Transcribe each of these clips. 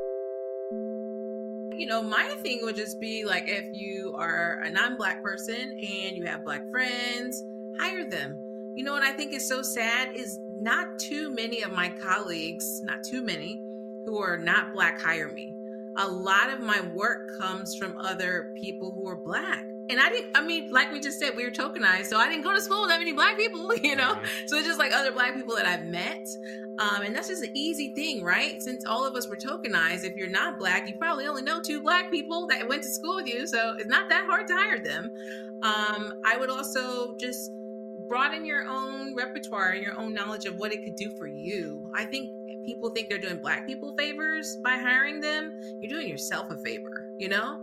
You know, my thing would just be like if you are a non black person and you have black friends, hire them. You know what I think is so sad is not too many of my colleagues, not too many, who are not black hire me. A lot of my work comes from other people who are black. And I didn't, I mean, like we just said, we were tokenized. So I didn't go to school with that many black people, you know? Mm-hmm. So it's just like other black people that I've met. Um, and that's just an easy thing, right? Since all of us were tokenized, if you're not black, you probably only know two black people that went to school with you. So it's not that hard to hire them. Um, I would also just broaden your own repertoire and your own knowledge of what it could do for you. I think people think they're doing black people favors by hiring them. You're doing yourself a favor, you know?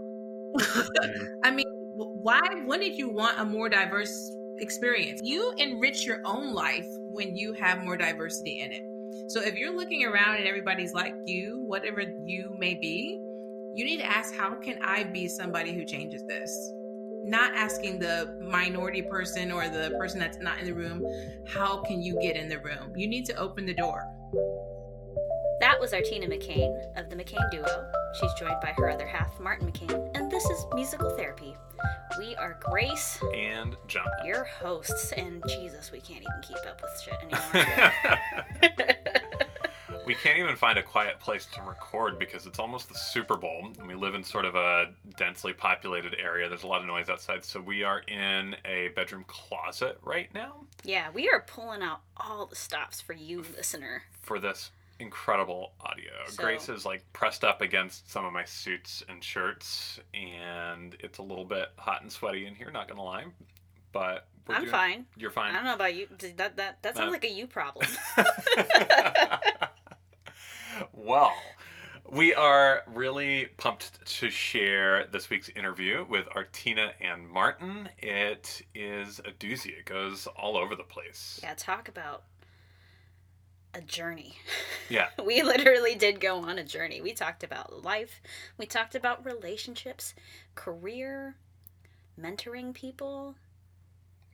I mean, why wouldn't you want a more diverse experience? You enrich your own life when you have more diversity in it. So if you're looking around and everybody's like you, whatever you may be, you need to ask, how can I be somebody who changes this? Not asking the minority person or the person that's not in the room, how can you get in the room? You need to open the door. That was Artina McCain of the McCain Duo. She's joined by her other half, Martin McCain, and this is Musical Therapy. We are Grace and John, your hosts, and Jesus, we can't even keep up with shit anymore. we can't even find a quiet place to record because it's almost the Super Bowl, and we live in sort of a densely populated area. There's a lot of noise outside, so we are in a bedroom closet right now. Yeah, we are pulling out all the stops for you, listener. For this incredible audio. So, Grace is like pressed up against some of my suits and shirts, and it's a little bit hot and sweaty in here. Not gonna lie, but I'm doing, fine. You're fine. I don't know about you. That that that sounds uh, like a you problem. well. We are really pumped to share this week's interview with Artina and Martin. It is a doozy. It goes all over the place. Yeah, talk about a journey. Yeah. we literally did go on a journey. We talked about life, we talked about relationships, career, mentoring people,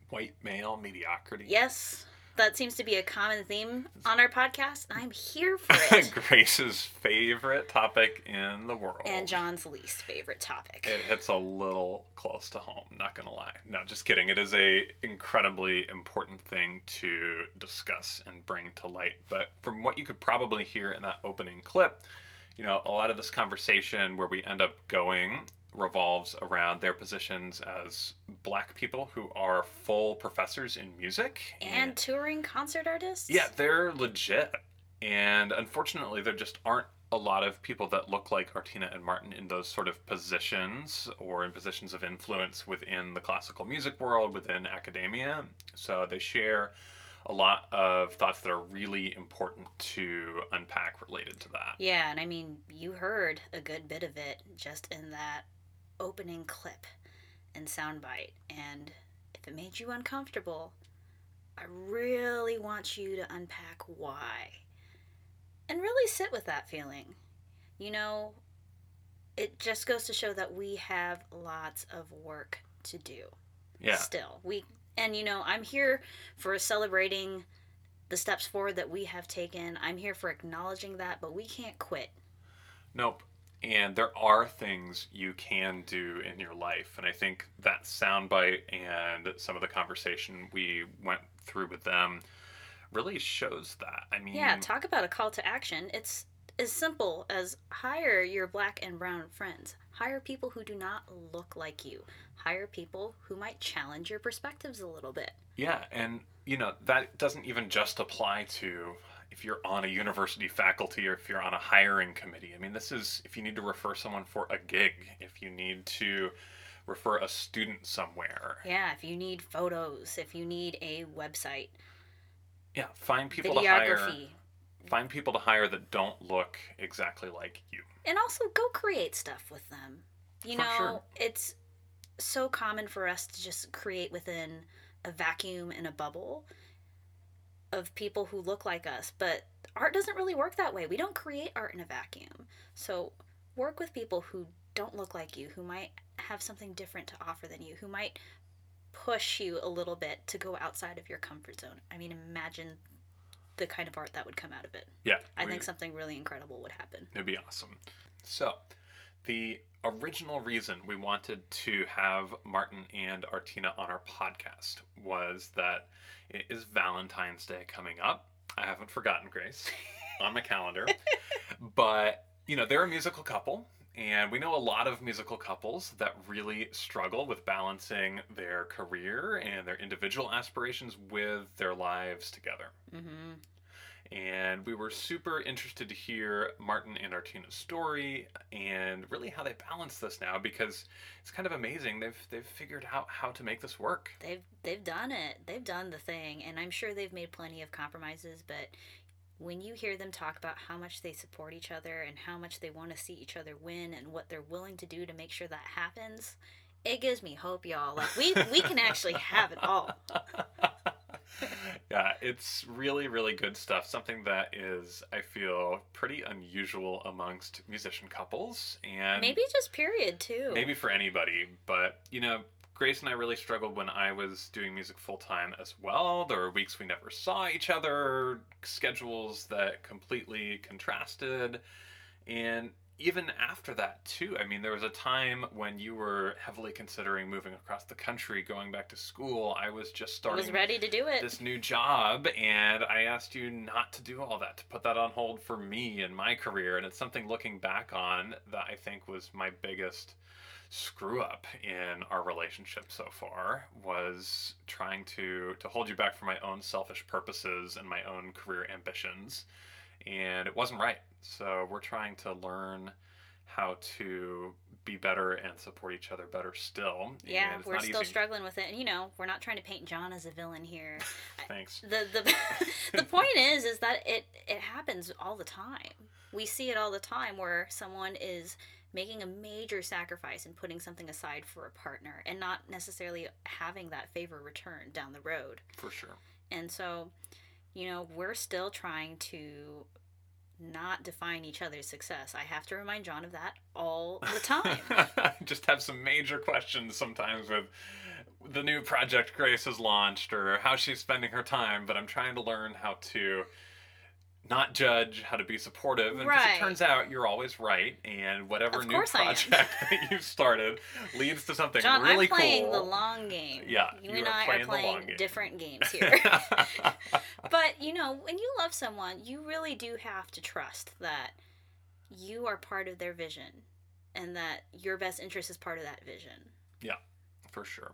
white male mediocrity. Yes that seems to be a common theme on our podcast. I'm here for it. Grace's favorite topic in the world. And John's least favorite topic. It hits a little close to home, not gonna lie. No, just kidding. It is a incredibly important thing to discuss and bring to light. But from what you could probably hear in that opening clip, you know, a lot of this conversation where we end up going revolves around their positions as black people who are full professors in music and, and touring concert artists. Yeah, they're legit. And unfortunately, there just aren't a lot of people that look like Artina and Martin in those sort of positions or in positions of influence within the classical music world, within academia. So they share a lot of thoughts that are really important to unpack related to that. Yeah, and I mean, you heard a good bit of it just in that opening clip and soundbite. And if it made you uncomfortable, I really want you to unpack why. And really sit with that feeling. You know, it just goes to show that we have lots of work to do. Yeah. Still. We and you know, I'm here for celebrating the steps forward that we have taken. I'm here for acknowledging that, but we can't quit. Nope and there are things you can do in your life. And i think that soundbite and some of the conversation we went through with them really shows that. I mean yeah talk about a call to action. It's as simple as hire your black and brown friends. Hire people who do not look like you. Hire people who might challenge your perspectives a little bit. Yeah and you know that doesn't even just apply to if you're on a university faculty or if you're on a hiring committee. I mean, this is if you need to refer someone for a gig, if you need to refer a student somewhere. Yeah, if you need photos, if you need a website. Yeah, find people to hire. Find people to hire that don't look exactly like you. And also go create stuff with them. You for know, sure. it's so common for us to just create within a vacuum in a bubble of people who look like us, but art doesn't really work that way. We don't create art in a vacuum. So work with people who don't look like you, who might have something different to offer than you, who might push you a little bit to go outside of your comfort zone. I mean, imagine the kind of art that would come out of it. Yeah. I think something really incredible would happen. It'd be awesome. So, the original reason we wanted to have Martin and Artina on our podcast was that it is Valentine's Day coming up. I haven't forgotten Grace on my calendar. But, you know, they're a musical couple. And we know a lot of musical couples that really struggle with balancing their career and their individual aspirations with their lives together Mm-hmm. And we were super interested to hear Martin and Artina's story and really how they balance this now because it's kind of amazing. They've they've figured out how to make this work. They've they've done it. They've done the thing, and I'm sure they've made plenty of compromises. But when you hear them talk about how much they support each other and how much they want to see each other win and what they're willing to do to make sure that happens, it gives me hope, y'all. Like we we can actually have it all. yeah, it's really really good stuff. Something that is I feel pretty unusual amongst musician couples and Maybe just period too. maybe for anybody but you know grace and i really struggled when i was doing music full time as well there were weeks we never saw each other schedules that completely contrasted and even after that too i mean there was a time when you were heavily considering moving across the country going back to school i was just starting I was ready to do it. this new job and I asked you not to do all that, to put that on hold for me and my career. And it's something looking back on that I think was my biggest screw up in our relationship so far was trying to to hold you back for my own selfish purposes and my own career ambitions and it wasn't right so we're trying to learn how to be better and support each other better still yeah, we're still easy. struggling with it. And you know, we're not trying to paint John as a villain here. thanks the the the point is is that it it happens all the time. We see it all the time where someone is making a major sacrifice and putting something aside for a partner and not necessarily having that favor returned down the road. for sure And so, you know, we're still trying to not define each other's success. I have to remind John of that all the time. just have some major questions sometimes with the new project Grace has launched or how she's spending her time, but I'm trying to learn how to not judge, how to be supportive. And Right. it turns out you're always right, and whatever Of new course I am. project that you've started leads to something John, really I'm playing cool. the long game. Yeah, You, you and I playing are playing game. different games here. but, you know, when you love someone, you really do have to trust that you are part of their vision and that your best interest is part of that vision. Yeah, for sure.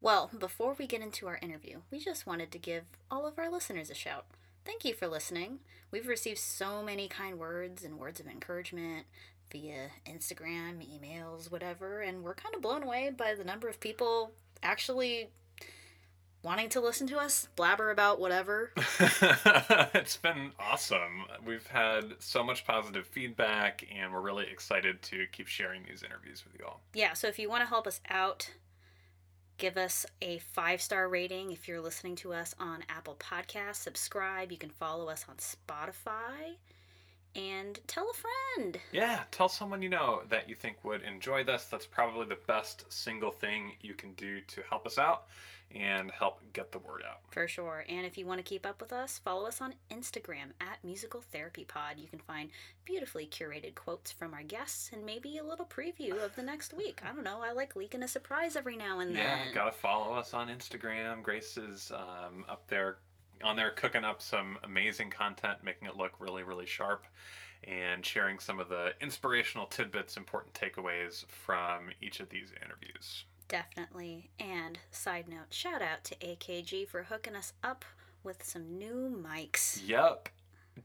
Well, before we get into our interview, we just wanted to give all of our listeners a shout. Thank you for listening. We've received so many kind words and words of encouragement via Instagram, emails, whatever, and we're kind of blown away by the number of people actually wanting to listen to us blabber about whatever. it's been awesome. We've had so much positive feedback, and we're really excited to keep sharing these interviews with you all. Yeah, so if you want to help us out, give us a five star rating if you're listening to us on Apple Podcasts. Subscribe. You can follow us on Spotify. And tell a friend. Yeah, tell someone you know that you think would enjoy this. That's probably the best single thing you can do to help us out and help get the word out. For sure. And if you want to keep up with us, follow us on Instagram at Musical Therapy Pod. You can find beautifully curated quotes from our guests and maybe a little preview of the next week. I don't know. I like leaking a surprise every now and then. Yeah, gotta follow us on Instagram. Grace is um, up there on there cooking up some amazing content, making it look really, really sharp, and sharing some of the inspirational tidbits, important takeaways from each of these interviews. Definitely. And side note, shout out to AKG for hooking us up with some new mics. Yep.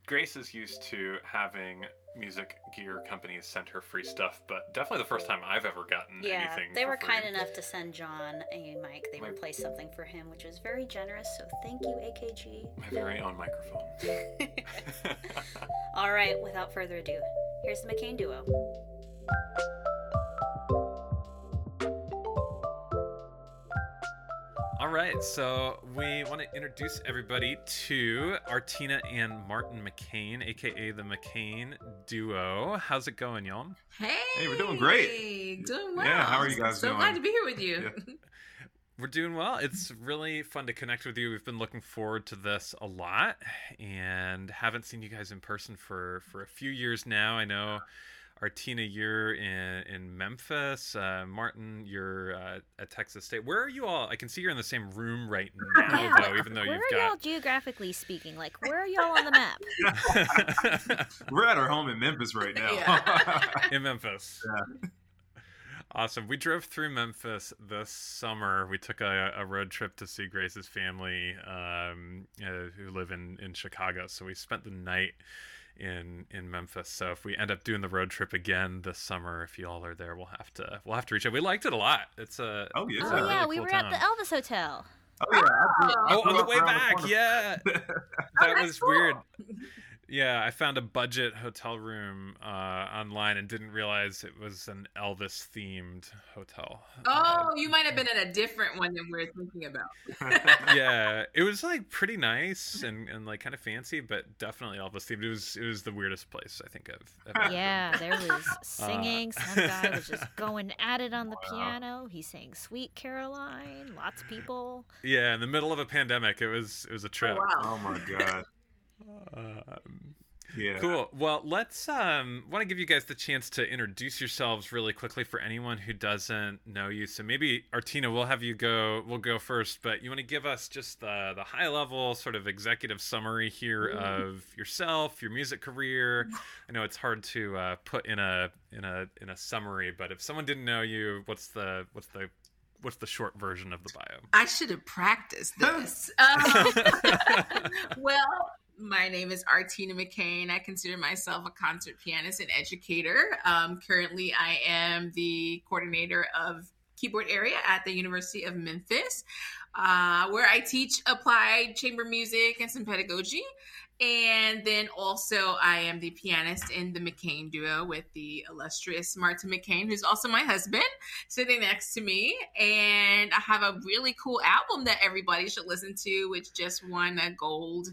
Grace is used to having music gear companies send her free stuff, but definitely the first time I've ever gotten Yeah, anything. they were free. kind enough to send John a mic. They My- replaced something for him, which was very generous. So thank you, AKG. My very own microphone. All right, without further ado, here's the McCain duo. All right, so we want to introduce everybody to Artina and Martin McCain, aka the McCain duo. How's it going, y'all? Hey, Hey, we're doing great. Doing well. Yeah, how are you guys so doing? glad to be here with you. We're doing well. It's really fun to connect with you. We've been looking forward to this a lot, and haven't seen you guys in person for for a few years now. I know. Artina, you're in in Memphis. Uh, Martin, you're uh, at Texas State. Where are you all? I can see you're in the same room right now, Yeah. though. Even though where you've got. Where are y'all geographically speaking? Like, where are y'all on the map? We're at our home in Memphis right now. Yeah. in Memphis. Awesome. We drove through Memphis this summer. We took a, a road trip to see Grace's family, um, uh, who live in, in Chicago. So we spent the night in in Memphis. So if we end up doing the road trip again this summer, if you all are there, we'll have to we'll have to reach out. We liked it a lot. It's a Oh, yeah. it's oh a yeah, really we cool were at the Elvis Hotel. oh yeah. I Oh, on the way back, corner. yeah. That oh, that's was cool. weird. Yeah, I found a budget hotel room uh, online and didn't realize it was an Elvis themed hotel. Oh, you might have been in a different one than we're thinking about. yeah, it was like pretty nice and, and like kind of fancy, but definitely Elvis themed. It was it was the weirdest place I think I've ever. Yeah, there was Uh, singing. Some guy was just going at it on the piano. He sang "Sweet Caroline." Lots of people. Yeah, in the middle of a pandemic, it was it was a trip. Oh, wow. Oh my god. Um, Yeah. Cool. Well, let's um want to give you guys the chance to introduce yourselves really quickly for anyone who doesn't know you. So maybe Artina, we'll have you go. We'll go first, but you want to give us just the the high level sort of executive summary here of yourself, your music career. I know it's hard to uh, put in a in a in a summary, but if someone didn't know you, what's the what's the what's the short version of the bio? I should have practiced this. Um, well, my name is Artina McCain. I consider myself a concert pianist and educator. Um, currently, I am the coordinator of keyboard area at the University of Memphis, uh, where I teach applied chamber music and some pedagogy. And then also, I am the pianist in the McCain duo with the illustrious Martin McCain, who's also my husband, sitting next to me. And I have a really cool album that everybody should listen to, which just won a gold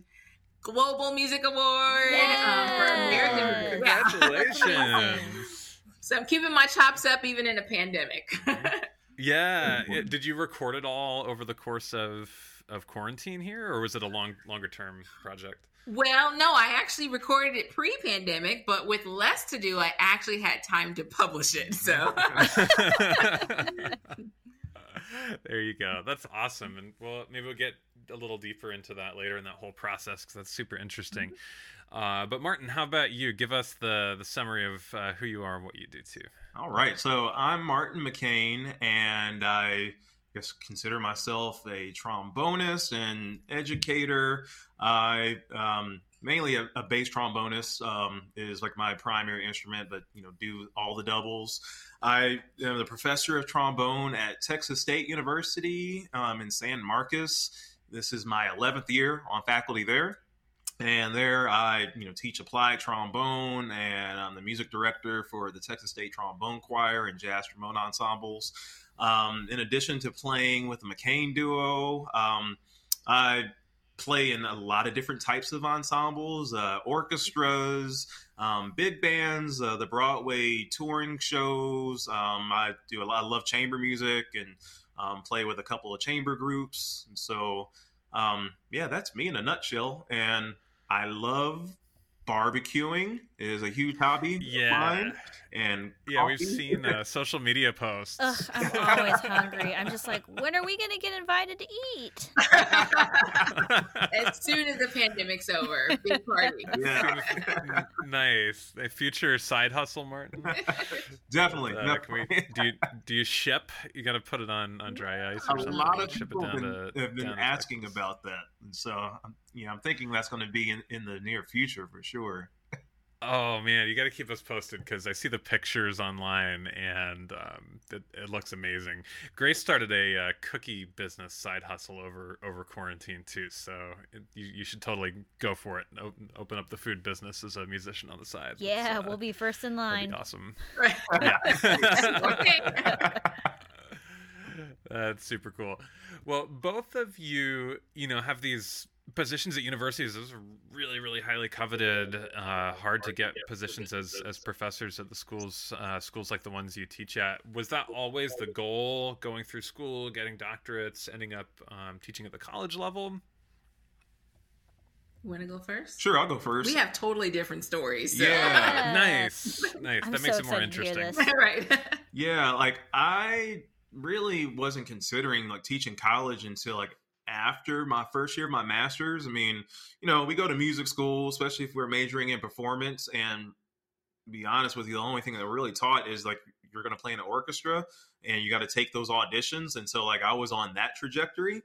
Global Music Award um, for American. Yes. Yeah. Congratulations. So I'm keeping my chops up even in a pandemic. Yeah. it- did you record it all over the course of of quarantine here, or was it a long longer term project? well, no, I actually recorded it pre-pandemic, but with less to do, I actually had time to publish it. So there you go. That's awesome. And well, maybe we'll get a little deeper into that later in that whole process because that's super interesting. Uh, but Martin, how about you? Give us the the summary of uh, who you are and what you do too. All right. So I'm Martin McCain, and I guess consider myself a trombonist and educator. I um, mainly a, a bass trombonist um, is like my primary instrument, but you know do all the doubles. I am the professor of trombone at Texas State University um, in San Marcos. This is my 11th year on faculty there and there I, you know, teach applied trombone, and I'm the music director for the Texas State Trombone Choir and jazz trombone ensembles. Um, in addition to playing with the McCain Duo, um, I play in a lot of different types of ensembles, uh, orchestras, um, big bands, uh, the Broadway touring shows. Um, I do a lot. I love chamber music and um, play with a couple of chamber groups. And so, um, yeah, that's me in a nutshell. And I love barbecuing is a huge hobby of Yeah. mine. And Yeah, we've seen uh, social media posts. Ugh, I'm always hungry. I'm just like, when are we gonna get invited to eat? as soon as the pandemic's over, big party. yeah, nice. A future side hustle, Martin. definitely. Uh, can we, do you do you ship? You got to put it on on dry ice or a something. lot of ship people it have down been, to, have been asking about that, and so I'm, you know, I'm thinking that's going to be in, in the near future for sure. Oh man, you got to keep us posted because I see the pictures online and um, it, it looks amazing. Grace started a uh, cookie business side hustle over over quarantine too, so it, you, you should totally go for it. Open, open up the food business as a musician on the side. Yeah, uh, we'll be first in that'd be line. awesome. Right. Yeah. Okay. That's super cool. Well, both of you, you know, have these positions at universities those are really really highly coveted uh, hard to get positions as as professors at the schools uh, schools like the ones you teach at was that always the goal going through school getting doctorates ending up um, teaching at the college level You want to go first? Sure, I'll go first. We have totally different stories. So. Yeah. nice nice I'm that makes so it more excited to hear interesting right. Yeah, like I really wasn't considering like teaching college until like after my first year of my master's. I mean, you know, we go to music school, especially if we're majoring in performance. And be honest with you, the only thing that we're really taught is like you're going to play in an orchestra and you got to take those auditions. And so, like, I was on that trajectory.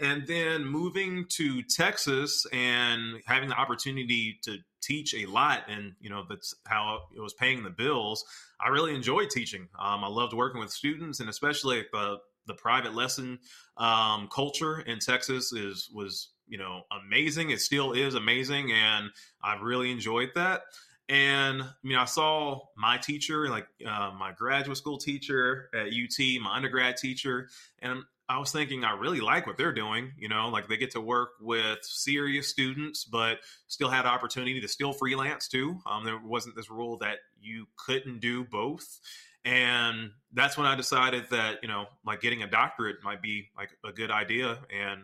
And then moving to Texas and having the opportunity to teach a lot, and you know, that's how it was paying the bills. I really enjoyed teaching. Um, I loved working with students, and especially the the private lesson um, culture in Texas is was you know amazing. It still is amazing, and I really enjoyed that. And I mean, I saw my teacher, like uh, my graduate school teacher at UT, my undergrad teacher, and I was thinking I really like what they're doing. You know, like they get to work with serious students, but still had opportunity to still freelance too. Um, there wasn't this rule that you couldn't do both. And that's when I decided that, you know, like getting a doctorate might be like a good idea and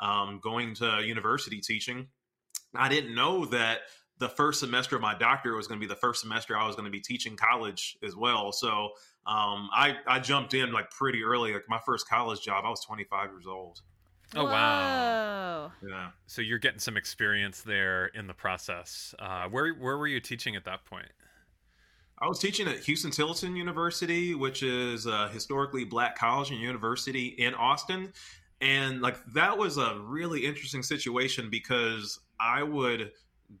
um, going to university teaching. I didn't know that the first semester of my doctorate was going to be the first semester I was going to be teaching college as well. So um, I, I jumped in like pretty early. Like my first college job, I was 25 years old. Oh, wow. Yeah. so you're getting some experience there in the process uh, where where were you teaching at that point I was teaching at Huston Tillotson University, which is a historically black college and university in Austin. And like that was a really interesting situation because I would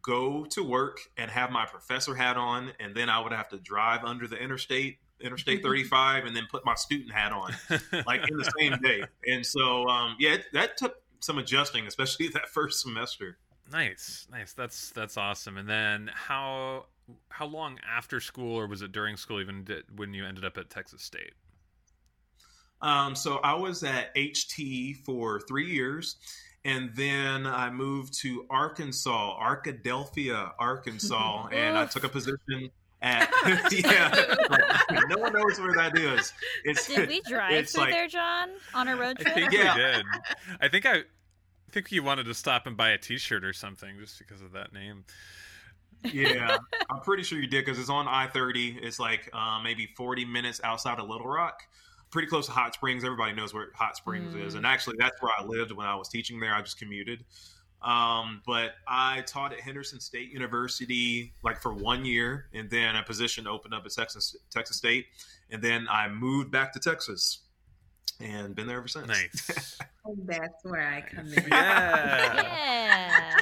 go to work and have my professor hat on, and then I would have to drive under the interstate, Interstate 35, and then put my student hat on, like in the same day. And so, um, yeah, that took some adjusting, especially that first semester. Nice, nice. That's that's awesome. And then how how long after school, or was it during school, even did, when you ended up at Texas State? Um, so I was at HT for three years, and then I moved to Arkansas, Arkadelphia, Arkansas, and I took a position at yeah. like, no one knows where that is. It's Did we drive It's through like- there, John, on a road trip? I think Yeah. we did. I think I, I think you wanted to stop and buy a T-shirt or something just because of that name. Yeah, I'm pretty sure you did because it's on I 30. It's like uh, maybe 40 minutes outside of Little Rock, pretty close to Hot Springs. Everybody knows where Hot Springs is, Mm. and actually, that's where I lived when I was teaching there. I just commuted. Um, but I taught at Henderson State University like for one year, and then a position opened up at Texas Texas State, and then I moved back to Texas, and been there ever since. Nice. That's where I come in. yeah. Yeah.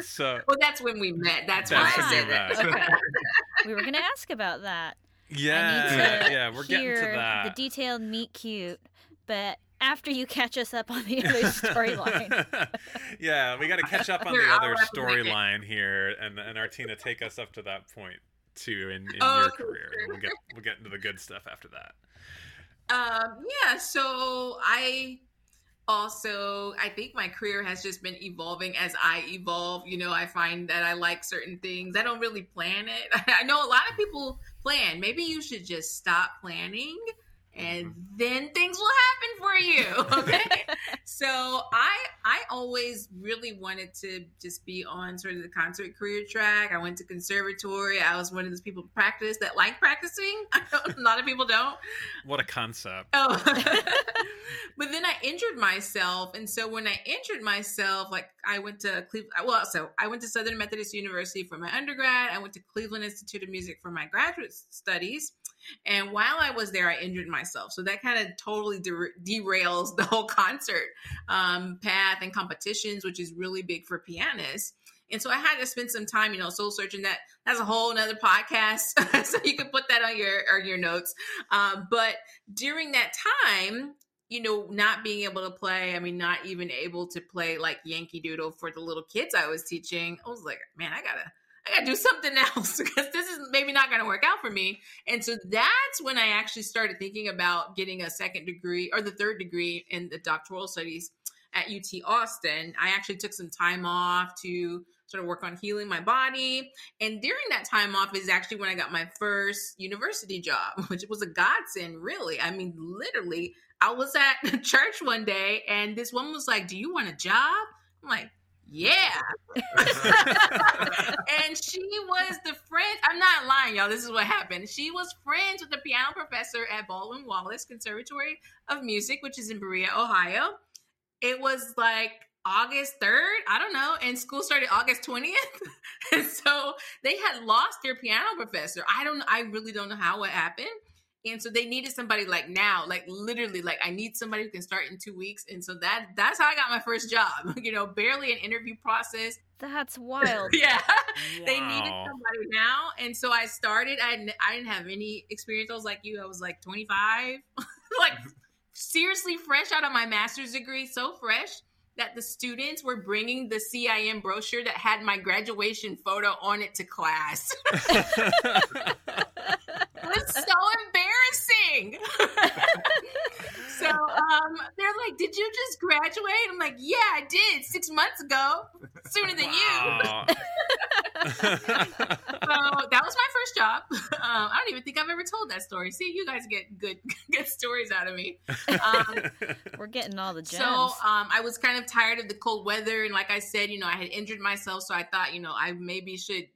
So Well, that's when we met. That's, That's why I when you said that. Okay. we were going to ask about that. I need yeah, to yeah, we're getting to that. the detailed meet cute, but after you catch us up on the other storyline. yeah, we got to catch up on Here, the other storyline here, and and Artina take us up to that point too in, in Oh, your career. sure. We'll get we'll get into the good stuff after that. Um, yeah, so I also I think my career has just been evolving as I evolve. You know, I find that I like certain things. I don't really plan it. I know a lot of people plan. Maybe you should just stop planning Mm-hmm. and then things will happen for you. Okay. so I I always really wanted to just be on sort of the concert career track. I went to conservatory. I was one of those people practice that like practicing. a lot of people don't. What a concept! Oh. but then I injured myself. And so when I injured myself, like I went to Cleveland, well, so I went to Southern Methodist University for my undergrad. I went to Cleveland Institute of Music for my graduate studies. And while I was there, I injured myself. So that kind of totally der- derails the whole concert um, path and competitions, which is really big for pianists. And so I had to spend some time, you know, soul searching. That that's a whole nother podcast, so you can put that on your on your notes. Um, but during that time, you know, not being able to play, I mean, not even able to play like Yankee Doodle for the little kids I was teaching, I was like, man, I gotta, I gotta do something else because this is maybe not gonna work out for me. And so that's when I actually started thinking about getting a second degree or the third degree in the doctoral studies at UT Austin, I actually took some time off to sort of work on healing my body. And during that time off is actually when I got my first university job, which was a godsend, really. I mean, literally, I was at church one day and this woman was like, Do you want a job? I'm like, yeah. and she was the friend. I'm not lying, y'all. This is what happened. She was friends with the piano professor at Baldwin Wallace Conservatory of Music, which is in Berea, Ohio. It was like August 3rd, I don't know, and school started August 20th. and so they had lost their piano professor. I don't I really don't know how it happened. And so they needed somebody like now, like literally, like I need somebody who can start in two weeks. And so that that's how I got my first job. You know, barely an interview process. That's wild. yeah, Wow. they needed somebody now, and so I started. I didn't, I didn't have any experience. I was like you. I was like 25, like mm-hmm. seriously fresh out of my master's degree, so fresh that the students were bringing the CIM brochure that had my graduation photo on it to class. It was so embarrassing. so um, they're like, "Did you just graduate?" I'm like, "Yeah, I did six months ago, sooner than Wow. you." So that was my first job. Um, I don't even think I've ever told that story. See, you guys get good good stories out of me. Um, We're getting all the gems. so um, I was kind of tired of the cold weather, and like I said, you know, I had injured myself, so I thought, you know, I maybe should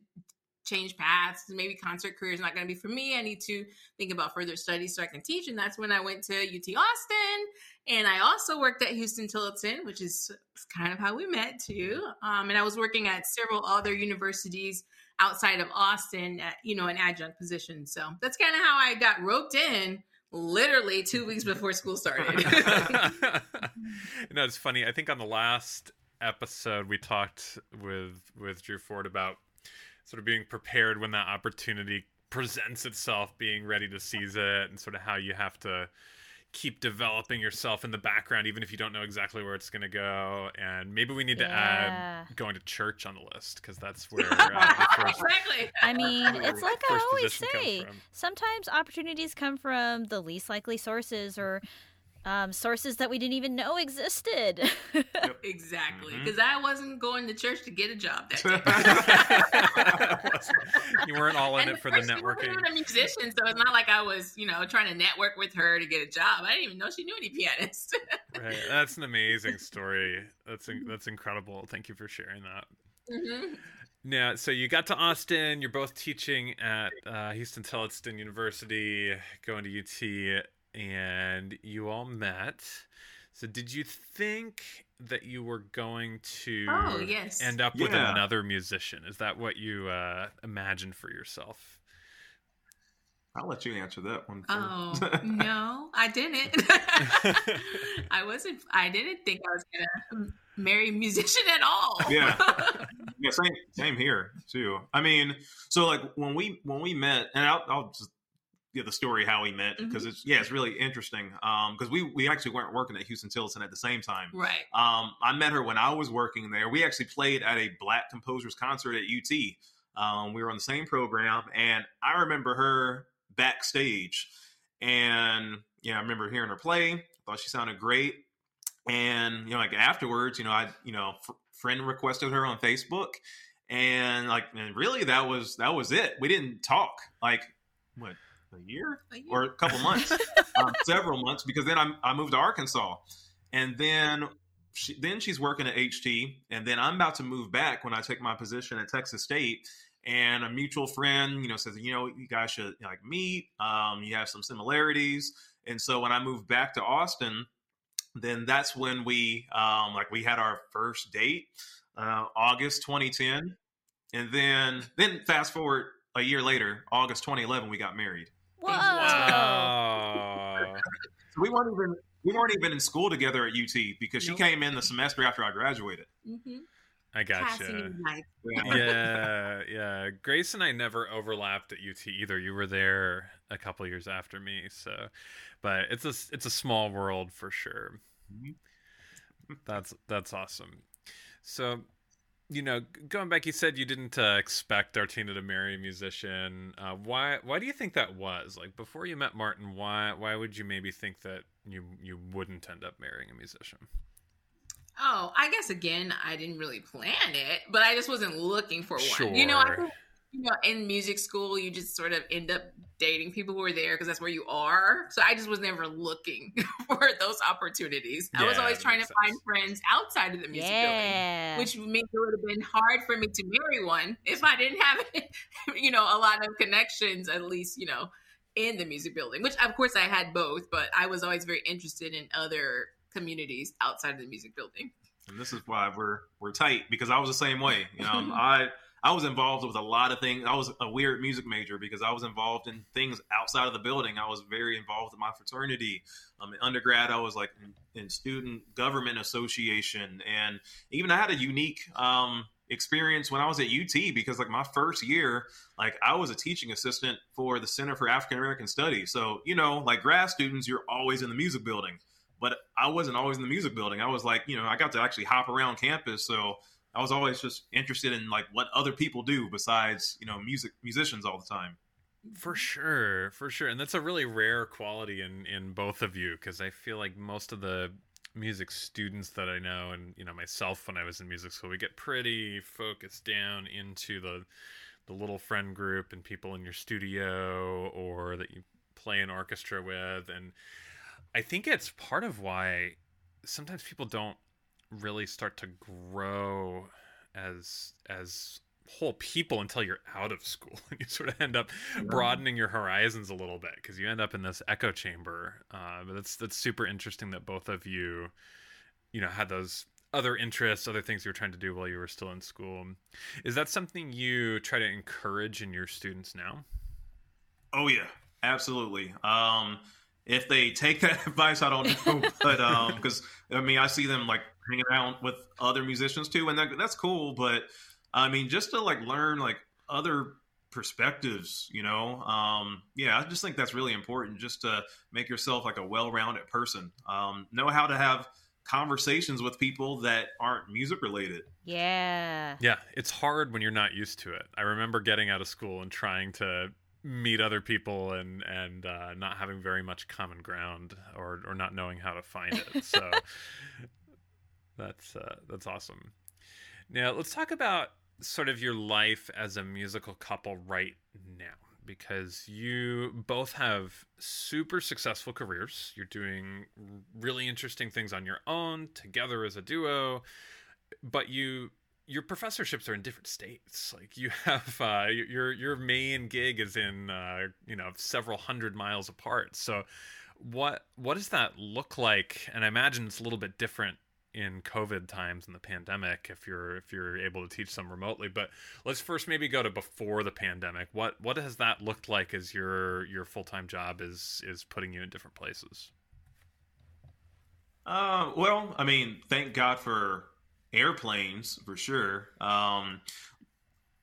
change paths. Maybe concert career is not going to be for me. I need to think about further studies so I can teach, and that's when I went to UT Austin, and I also worked at Huston Tillotson, which is kind of how we met too. Um, and I was working at several other universities outside of Austin, at, you know, an adjunct position. So that's kind of how I got roped in. Literally two weeks before school started. no, it's funny. I think on the last episode we talked with with Drew Ford about sort of being prepared when that opportunity presents itself, being ready to seize it, and sort of how you have to keep developing yourself in the background, even if you don't know exactly where it's going to go. And maybe we need to Yeah. add going to church on the list because that's where uh, the first, exactly. I mean, it's like I always say. Sometimes opportunities come from the least likely sources or um, sources that we didn't even know existed. Exactly, Mhm. because I wasn't going to church to get a job that day. you weren't all in And it for the of course, she networking. wasn't even a musician, so it's not like I was, you know, trying to network with her to get a job. I didn't even know she knew any pianists. Right. That's an amazing story. That's in- that's incredible. Thank you for sharing that. Mhm. Now, so you got to Austin. You're both teaching at uh, Huston Tillotson University, going to UT, and you all met. So, did you think that you were going to Oh, yes. end up with another musician? Is that what you uh, imagined for yourself? I'll let you answer that one. Oh no, I didn't. I wasn't. I didn't think I was gonna marry a musician at all. Yeah. yeah, same same here too. I mean, so like when we when we met, and I'll, I'll just give the story how we met because it's yeah, it's really interesting. Um, because we we actually weren't working at Huston Tillotson at the same time. right. Um, I met her when I was working there. We actually played at a Black Composers concert at UT. Um, we were on the same program, and I remember her backstage, and yeah, I remember hearing her play. I thought she sounded great, and you know, like afterwards, you know, I you know, f- friend requested her on Facebook, and like, and really, that was that was it. We didn't talk like what a year A year. or a couple months, um, several months, because then I, I moved to Arkansas, and then she, then she's working at HT, and then I'm about to move back when I take my position at Texas State. And a mutual friend, you know, says, you know, you guys should like meet. Um, you have some similarities, and so when I moved back to Austin, then that's when we um, like we had our first date, uh, August 2010, and then then fast forward a year later, August 2011, we got married. Whoa! Wow. So we weren't even we weren't even in school together at UT because she came in the semester after I graduated. Mm-hmm. I Passing gotcha. in yeah, yeah. Grace and I never overlapped at UT either. You were there a couple years after me, so but it's a it's a small world for sure. Mhm. That's that's awesome. So, you know, going back, you said you didn't uh, expect Artina to marry a musician. Uh, why why do you think that was? Like before you met Martin, why why would you maybe think that you you wouldn't end up marrying a musician? Oh, I guess again, I didn't really plan it, but I just wasn't looking for one. Sure. You know, I you know, in music school, you just sort of end up dating people who are there because that's where you are. So I just was never looking for those opportunities. I was always trying to makes find friends outside of the music building. Which means it would have been hard for me to marry one if I didn't have, you know, a lot of connections, at least, you know, in the music building. Which, of course, I had both, but I was always very interested in other communities outside of the music building. and this is why we're we're tight because I was the same way. You know, I I was involved with a lot of things. I was a weird music major because I was involved in things outside of the building. I was very involved in my fraternity. Um, in undergrad, I was like in, in student government association, and even I had a unique um, experience when I was at UT because like my first year, like I was a teaching assistant for the Center for African American Studies. So you know, like grad students, you're always in the music building but I wasn't always in the music building. I was like, you know, I got to actually hop around campus, so I was always just interested in like what other people do besides, you know, music musicians all the time. For sure, for sure, and that's a really rare quality in in both of you because I feel like most of the music students that I know, and you know myself when I was in music school, we get pretty focused down into the the little friend group and people in your studio or that you play an orchestra with, and I think it's part of why sometimes people don't really start to grow as as whole people until you're out of school. And you sort of end up broadening your horizons a little bit because you end up in this echo chamber uh, but that's that's super interesting that both of you you know had those other interests other things you were trying to do while you were still in school. Is that something you try to encourage in your students now? Oh yeah, absolutely. Um, if they take that advice, I don't know, but um, because I mean, I see them like hanging out with other musicians too, and that, that's cool. But I mean, just to like learn like other perspectives, you know, um, yeah, I just think that's really important, just to make yourself like a well-rounded person. Um, know how to have conversations with people that aren't music related. yeah. yeah it's hard when you're not used to it i remember getting out of school and trying to meet other people and and uh, not having very much common ground or or not knowing how to find it so that's uh, that's awesome now let's talk about sort of your life as a musical couple right now because you both have super successful careers you're doing really interesting things on your own together as a duo but you your professorships are in different states. Like you have uh, your your main gig is in uh, you know several hundred miles apart. So what what does that look like? And I imagine it's a little bit different in COVID times and the pandemic if you're if you're able to teach some remotely. But let's first maybe go to before the pandemic. What what has that looked like as your your full time job is is putting you in different places? Uh, well, I mean, thank God for airplanes for sure. Um,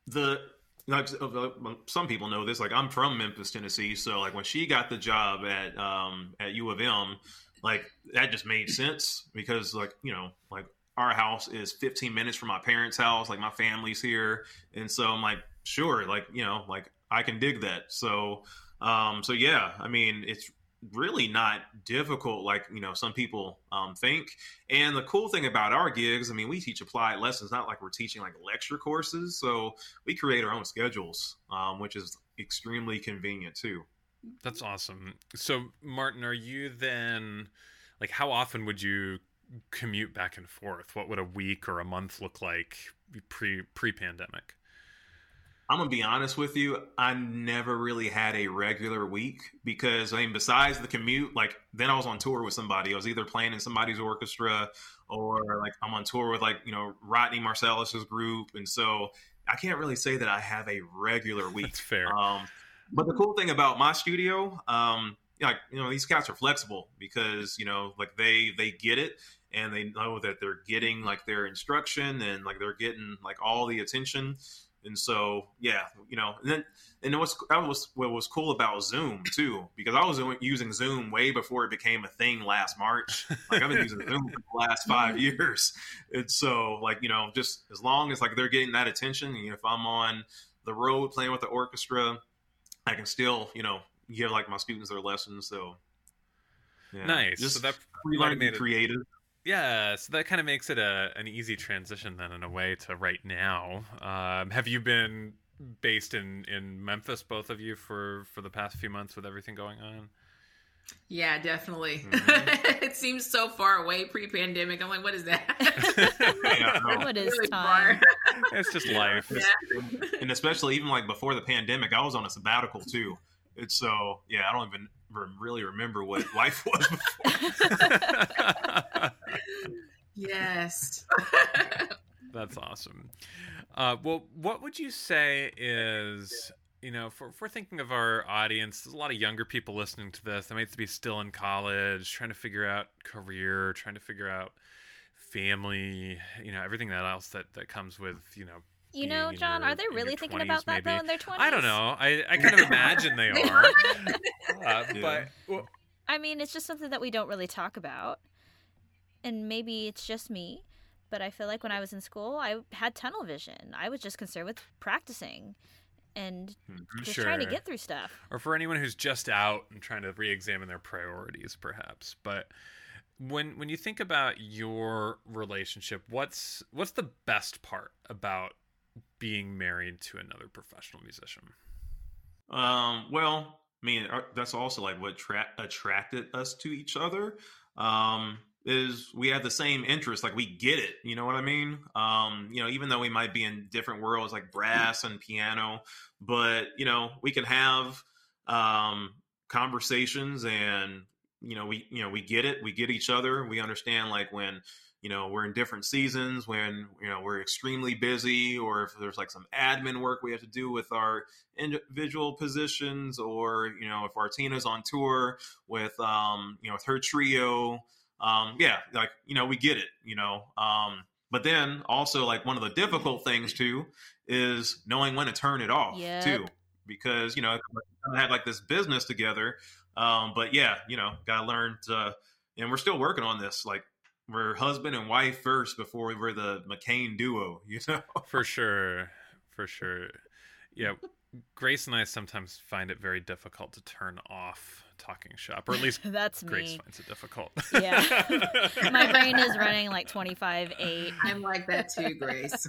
the like uh, some people know this. Like I'm from Memphis, Tennessee, so like when she got the job at um, at U of M, like that just made sense because like you know like our house is 15 minutes from my parents' house. Like my family's here, and so I'm like sure, like you know, like I can dig that. So um, so yeah, I mean it's really not difficult like you know some people um, think and the cool thing about our gigs i mean we teach applied lessons not like we're teaching like lecture courses so we create our own schedules um, which is extremely convenient too That's awesome. So, Martin, are you then like how often would you commute back and forth? What would a week or a month look like pre pre pandemic? i'm gonna be honest with you i never really had a regular week because i mean besides the commute like then i was on tour with somebody i was either playing in somebody's orchestra or like i'm on tour with like you know rodney marsalis's group and so i can't really say that i have a regular week That's fair. Um, but the cool thing about my studio, um, like you know, these cats are flexible because you know, like they they get it and they know that they're getting like their instruction and like they're getting like all the attention. And so, yeah, you know, and then and what's that was what was cool about Zoom too, because I was using Zoom way before it became a thing last March. Like I've been using Zoom for the last five years, and so like you know, just as long as like they're getting that attention, you know, if I'm on the road playing with the orchestra, I can still, you know, give like my students their lessons. So yeah. nice. Just so that we might learn have to be made it- creative. Yeah, so that kind of makes it a an easy transition then, in a way, to right now. Um, have you been based in in Memphis, both of you, for for the past few months with everything going on? Yeah, definitely. Mhm. it seems so far away pre-pandemic. I'm like, what is that? Yeah, no. What is Really time? Far. It's just life. Yeah. and especially even like before the pandemic, I was on a sabbatical too. It's so yeah, I don't even re- really remember what life was before. yes. That's awesome. Uh, well, what would you say is, you know, for, if we're thinking of our audience, there's a lot of younger people listening to this. They might be still in college, trying to figure out career, trying to figure out family, you know, everything that else that, that comes with, you know, You know, John, your- are they really thinking 20s about that though in their twenties? I don't know. I, I kind of imagine they They are. Uh, Yeah. But well, I mean, it's just something that we don't really talk about. And maybe it's just me, but I feel like when I was in school, I had tunnel vision. I was just concerned with practicing and just sure. trying to get through stuff. or for anyone who's just out and trying to re-examine their priorities perhaps but when when you think about your relationship what's what's the best part about being married to another professional musician Um, well, I mean, uh, that's also like what tra- attracted us to each other. Um, is we have the same interests, like we get it. You know what I mean? Um, you know, even though we might be in different worlds, like brass and piano, but you know, we can have um, conversations, and you know, we you know we get it. We get each other. We understand like when you know we're in different seasons when you know we're extremely busy or if there's like some admin work we have to do with our individual positions or you know if Artina's on tour with um you know with her trio um yeah like you know we get it you know um but then also like one of the difficult things too is knowing when to turn it off Yep. too because you know I had like this business together um but yeah you know gotta learn to and we're still working on this like we're husband and wife first before we were the McCain duo, you know? for sure for sure yeah grace and i sometimes find it very difficult to turn off talking shop or at least That's grace me. finds it difficult Yeah. My brain is running like 25 8. I'm like that too, Grace.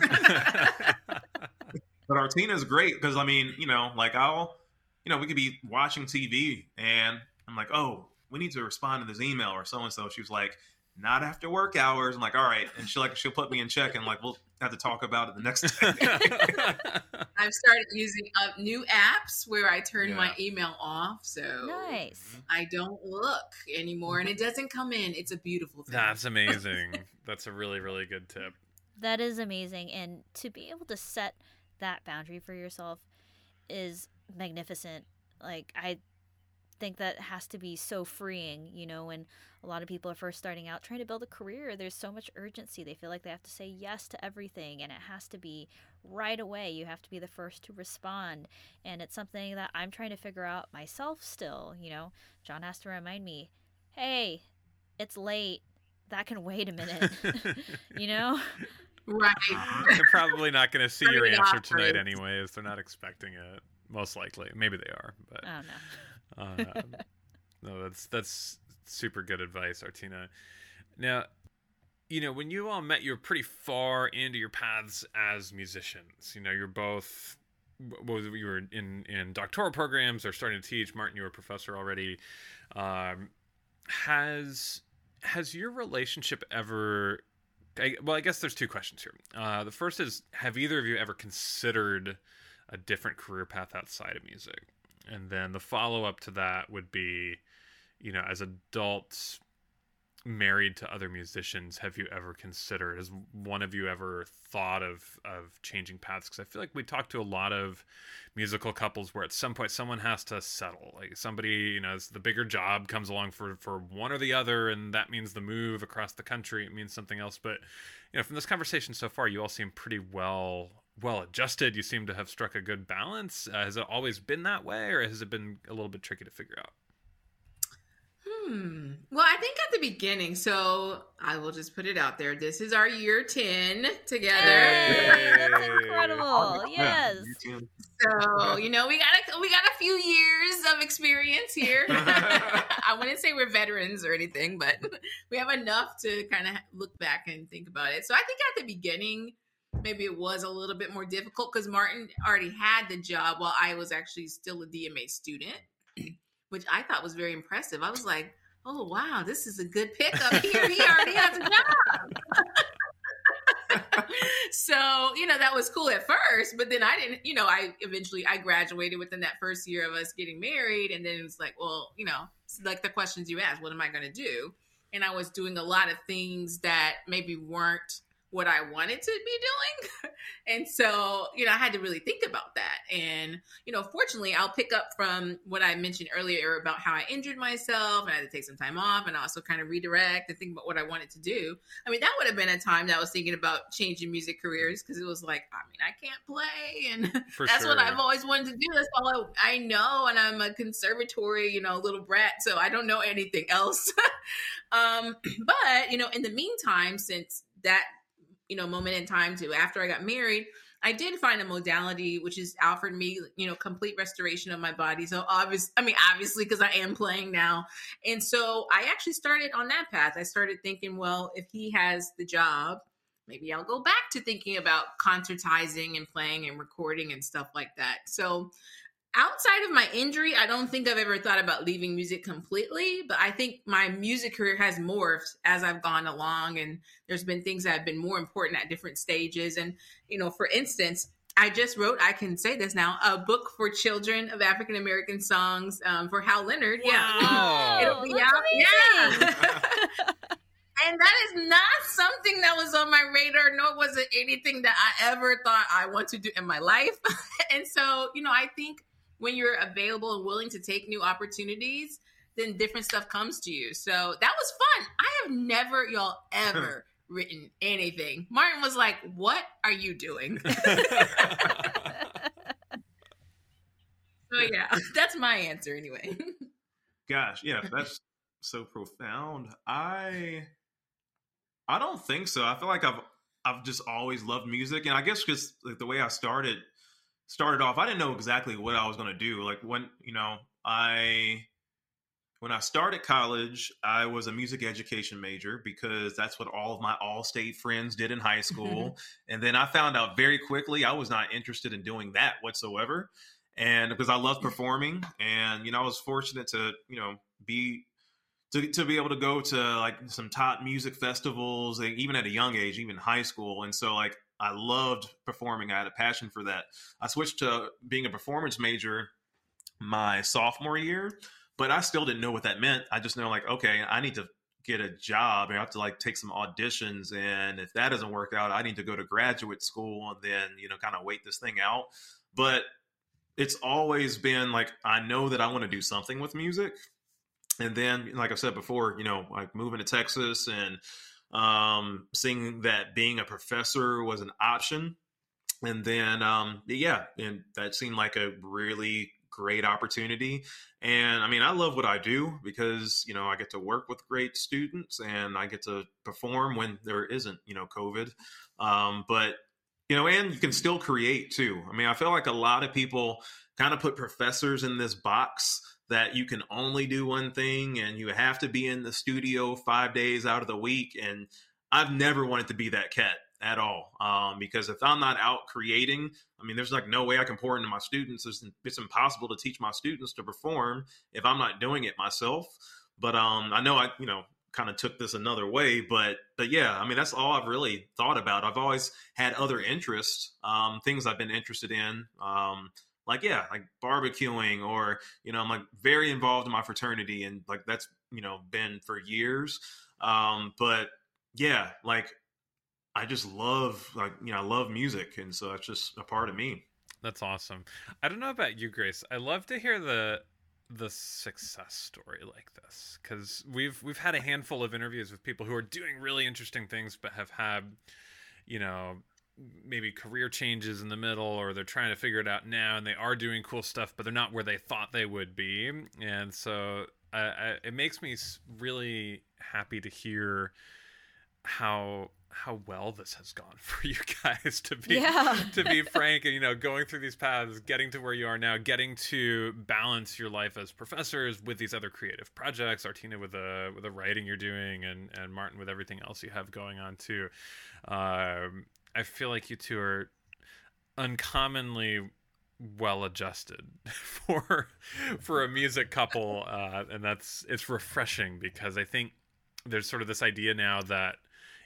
But Artina's great because, I mean, you know, like I'll, you know, we could be watching TV and I'm like, oh, we need to respond to this email or so and so. She was like, not after work hours. I'm like, all right. And she'll like, she'll put me in check and like, we'll have to talk about it the next day. I've started using uh, new apps where I turn my email off, so Nice. I don't look anymore, and it doesn't come in. It's a beautiful thing. That's amazing. That's a really, really good tip. That is amazing. And to be able to set that boundary for yourself is magnificent. Like, I think that has to be so freeing, you know, when a lot of people are first starting out trying to build a career. There's so much urgency. They feel like they have to say yes to everything, and it has to be right away. You have to be the first to respond. And it's something that I'm trying to figure out myself still. You know, John has to remind me, hey, it's late. That can wait a minute. you know? right. They're probably not going to see your answer tonight, anyways. They're not expecting it. Most likely, maybe they are, but Oh, no. um, no, that's that's super good advice, Artina. Now, you know, when you all met, you were pretty far into your paths as musicians. You know, you're both. Well, you were in in doctoral programs or starting to teach. Martin, you were a professor already. Um, has has your relationship ever I, well, I guess there's two questions here. Uh, the first is Have either of you ever considered a different career path outside of music? And then the follow up to that would be, you know, as adults married to other musicians, have you ever considered, has one of you ever thought of, of changing paths? Because I feel like we talk to a lot of musical couples where at some point someone has to settle. Like somebody, you know, the bigger job comes along for, for one or the other, and that means the move across the country, it means something else. But, you know, from this conversation so far, you all seem pretty well well adjusted. You seem to have struck a good balance. Uh, has it always been that way, or has it been a little bit tricky to figure out? Hmm. Well, I think at the beginning, so I will just put it out there. This is our year 10 together. Hey, that's incredible. Yes. So, you know, we got a we got a few years of experience here. I wouldn't say we're veterans or anything, but we have enough to kind of look back and think about it. So, I think at the beginning maybe it was a little bit more difficult cuz Martin already had the job while I was actually still a DMA student, which I thought was very impressive. I was like, "Oh, wow, this is a good pickup here. He already has a job." so you know that was cool at first but then i didn't you know i eventually i graduated within that first year of us getting married and then it was like well you know like the questions you asked what am i going to do and i was doing a lot of things that maybe weren't what i wanted to be doing and so you know i had to really think about that and you know fortunately i'll pick up from what i mentioned earlier about how i injured myself and i had to take some time off and also kind of redirect and think about what i wanted to do I mean, that would have been a time that I was thinking about changing music careers because it was like, I mean, I can't play, and For that's sure. what I've always wanted to do. That's all I, I know, and I'm a conservatory, you know, little brat, so I don't know anything else. um, but you know, in the meantime, since that you know moment in time to after I got married. I did find a modality which has offered me, you know, complete restoration of my body. So obvious, I mean, obviously, because I am playing now, and so I actually started on that path. I started thinking, well, if he has the job, maybe I'll go back to thinking about concertizing and playing and recording and stuff like that. So outside of my injury, I don't think I've ever thought about leaving music completely, but I think my music career has morphed as I've gone along and there's been things that have been more important at different stages and you know, for instance, I just wrote, I can say this now, a book for children of African American songs um, for Hal Leonard. Yeah. Wow. It'll be that's out. amazing. Yeah. and that is not something that was on my radar, nor was it anything that I ever thought I want to do in my life. and so, you know, I think when you're available and willing to take new opportunities, then different stuff comes to you. So that was fun. I have never, y'all, ever written anything. Martin was like, What are you doing? so yeah, that's my answer anyway. Gosh, yeah, that's so profound. I I don't think so. I feel like I've I've just always loved music, and I guess just like the way I started started off, I didn't know exactly what I was going to do. Like when you know I when I started college, I was a music education major because that's what all of my all-state friends did in high school. and then I found out very quickly I was not interested in doing that whatsoever. And because I love performing, and you know, I was fortunate to you know be to, to be able to go to like some top music festivals, even at a young age, even high school. And so like I loved performing. I had a passion for that. I switched to being a performance major my sophomore year, but I still didn't know what that meant. I just know like, okay, I need to get a job. And I have to like take some auditions. And if that doesn't work out, I need to go to graduate school and then, you know, kind of wait this thing out. But it's always been like, I know that I want to do something with music. And then, like I said before, you know, like moving to Texas and um, seeing that being a professor was an option. And then, um, yeah, and that seemed like a really great opportunity. And I mean, I love what I do because, you know, I get to work with great students and I get to perform when there isn't, you know, COVID. Um, but, you know, and you can still create too. I mean, I feel like a lot of people kind of put professors in this box that you can only do one thing and you have to be in the studio five days out of the week. And I've never wanted to be that cat at all um, because if I'm not out creating, I mean, there's like no way I can pour into my students. It's, it's impossible to teach my students to perform if I'm not doing it myself. But um, I know I, you know, kind of took this another way, but but yeah, I mean, that's all I've really thought about. I've always had other interests, um, things I've been interested in. Um, like yeah, like barbecuing, or you know, I'm like very involved in my fraternity, and like that's you know been for years. Um, but yeah, like I just love like you know I love music, and so it's just a part of me. That's awesome. I don't know about you, Grace. I love to hear the the success story like this because we've we've had a handful of interviews with people who are doing really interesting things, but have had you know maybe career changes in the middle or they're trying to figure it out now and they are doing cool stuff but they're not where they thought they would be and so I, I, it makes me really happy to hear how how well this has gone for you guys to be Yeah. to be frank and you know going through these paths getting to where you are now getting to balance your life as professors with these other creative projects artina with the with the writing you're doing and and martin with everything else you have going on too um, i feel like you two are uncommonly well adjusted for for a music couple uh, and that's it's refreshing because i think there's sort of this idea now that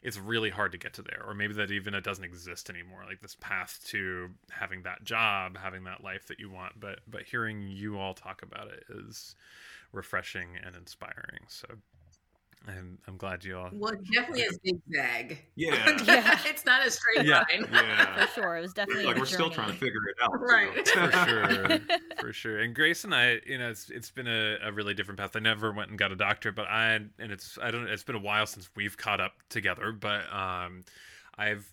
it's really hard to get to there or maybe that even it doesn't exist anymore like this path to having that job having that life that you want. But but hearing you all talk about it is refreshing and inspiring. So i'm, I'm glad you all Well, it definitely a zigzag. Yeah. Yeah. it's not a straight Yeah. line. Yeah. For sure. It was definitely like a we're still trying to figure it out. too. Right. for sure for sure and grace and i you know it's it's been a, a really different path i never went and got a doctorate but i and it's i don't it's been a while since we've caught up together but um i've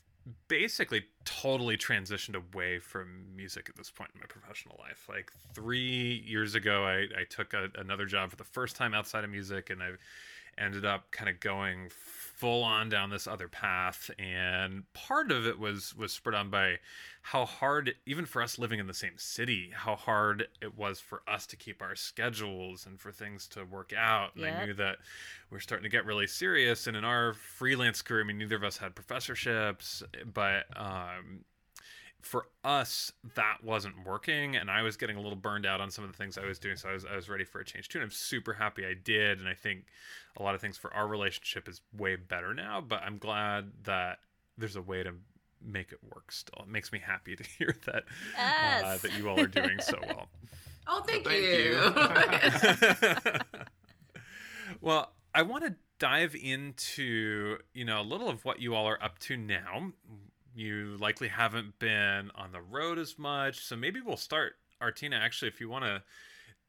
basically totally transitioned away from music at this point in my professional life like three years ago i, I took a, another job for the first time outside of music and i ended up kind of going full on down this other path. And part of it was was spurred on by how hard even for us living in the same city how hard it was for us to keep our schedules and for things to work out. And i knew that we are starting to get really serious. And in our freelance career i mean neither of us had professorships but um for us that wasn't working and i was getting a little burned out on some of the things i was doing so i was, I was ready for a change too and i'm super happy i did and i think a lot of things for our relationship is way better now but i'm glad that there's a way to make it work still it makes me happy to hear that uh, that you all are doing so well Oh, thank, Thank you. well, I want to dive into, you know, a little of what you all are up to now. You likely haven't been on the road as much, so maybe we'll start Artina actually if you want to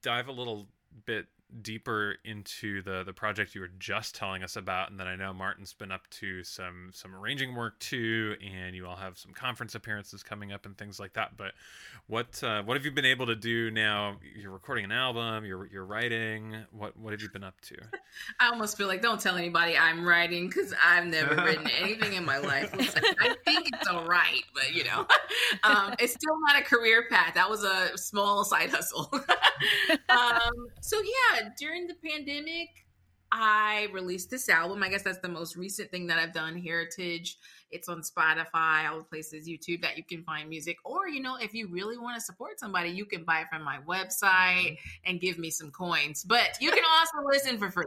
dive a little bit deeper into the the project you were just telling us about and then I know Martin's been up to some some arranging work too and you all have some conference appearances coming up and things like that but what uh, what have you been able to do now you're recording an album you're you're writing what what have you been up to I almost feel like don't tell anybody I'm writing because I've never written anything in my life. I think it's all right, but you know, um, it's still not a career path. That was a small side hustle. um, so yeah, during the pandemic, I released this album. I guess that's the most recent thing that I've done. Heritage. It's on Spotify, all the places, YouTube that you can find music. Or you know, if you really want to support somebody, you can buy it from my website mm-hmm. and give me some coins. But you can also listen for free.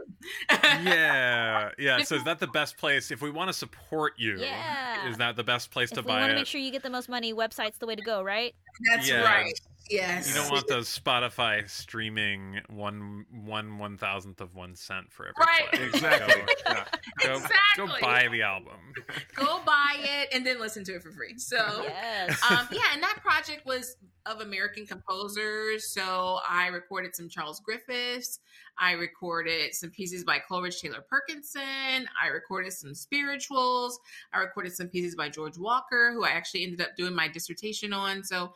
yeah yeah so is that the best place if we want to support you Yeah. is that the best place If to we buy want to it make sure you get the most money, website's the way to go, right? That's Yeah. right. Yes. you don't want those spotify streaming one one one thousandth of one cent for every Right. play. Exactly. go, Yeah. go, go buy the album go buy it and then listen to it for free. So Yes. um, yeah, and that project was of American composers. So I recorded some Charles Griffiths. I recorded some pieces by Coleridge Taylor Perkinson. I recorded some spirituals. I recorded some pieces by George Walker, who I actually ended up doing my dissertation on. So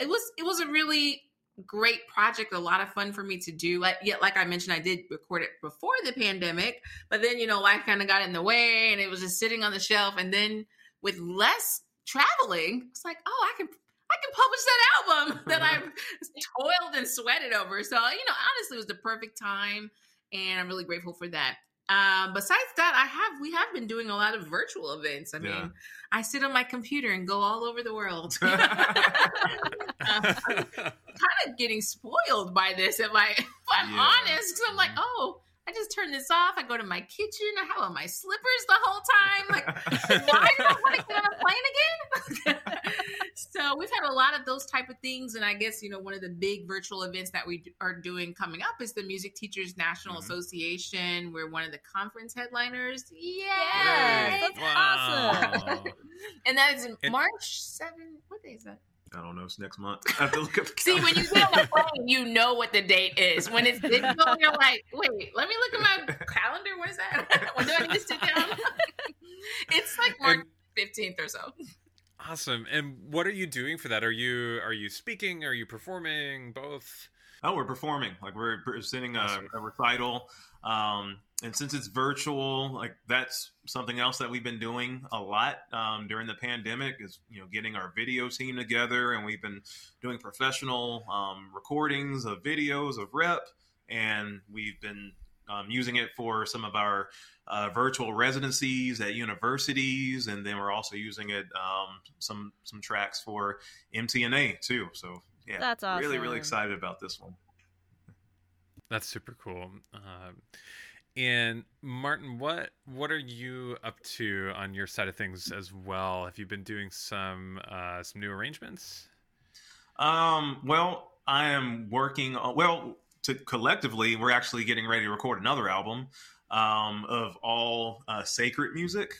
it was it was a really great project a lot of fun for me to do like yet like i mentioned i did record it before the pandemic but then you know life kind of got in the way and it was just sitting on the shelf and then with less traveling it's like oh i can i can publish that album that i've toiled and sweated over so you know honestly it was the perfect time and i'm really grateful for that um, besides that, I have we have been doing a lot of virtual events. I mean, Yeah. I sit on my computer and go all over the world. Uh, kind of getting spoiled by this if I if I'm Yeah. honest. Because I'm like, oh, I just turn this off. I go to my kitchen. I have on my slippers the whole time. Like, why do I want to get on a plane again? so we've had a lot of those type of things, and I guess you know one of the big virtual events that we are doing coming up is the Music Teachers National Mhm. Association. We're one of the conference headliners. Yay! Yes, that's awesome. And that is in And- March 7. What day is that? I don't know. It's next month. I have to look up. See, when you get on the plane, you know what the date is. When it's digital, you're like, wait, let me look at my calendar. What is that? when do I need to sit down? it's like March 15th or so. awesome and what are you doing for that are you are you speaking are you performing both Oh, we're performing. Like we're presenting a, a recital. Um, and since it's virtual, like that's something else that we've been doing a lot um, during the pandemic is you know getting our video team together, and we've been doing professional um, recordings of videos of rep, and we've been um, using it for some of our uh, virtual residencies at universities, and then we're also using it um, some some tracks for MTNA too. So yeah, That's awesome. Really, really excited about this one. That's super cool. Um, and Martin, what what are you up to on your side of things as well? Have you been doing some uh, some new arrangements? Um, well, I am working on, well, to collectively, we're actually getting ready to record another album um, of all uh, sacred music.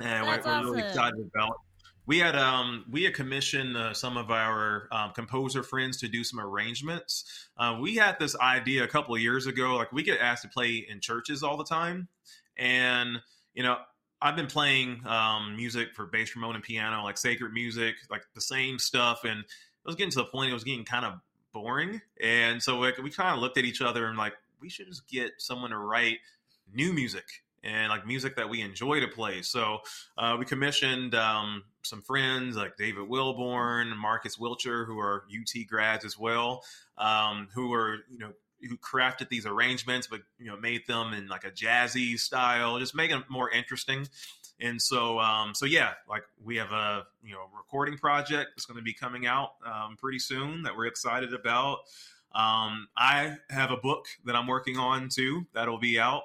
And we're, That's we're really excited about we had um we had commissioned uh, some of our um, composer friends to do some arrangements. Uh, we had this idea a couple of years ago, like we get asked to play in churches all the time, and you know I've been playing um, music for bass trombone and piano, like sacred music, like the same stuff, and it was getting to the point it was getting kind of boring, and so like, we kind of looked at each other and like we should just get someone to write new music and like music that we enjoy to play. So uh, we commissioned um, some friends like David Wilborn, Marcus Wilcher, who are UT grads as well, um, who are you know who crafted these arrangements, but you know made them in like a jazzy style, just making it more interesting. And so, um, so yeah, like we have a you know recording project that's going to be coming out um, pretty soon that we're excited about. Um, I have a book that I'm working on too that'll be out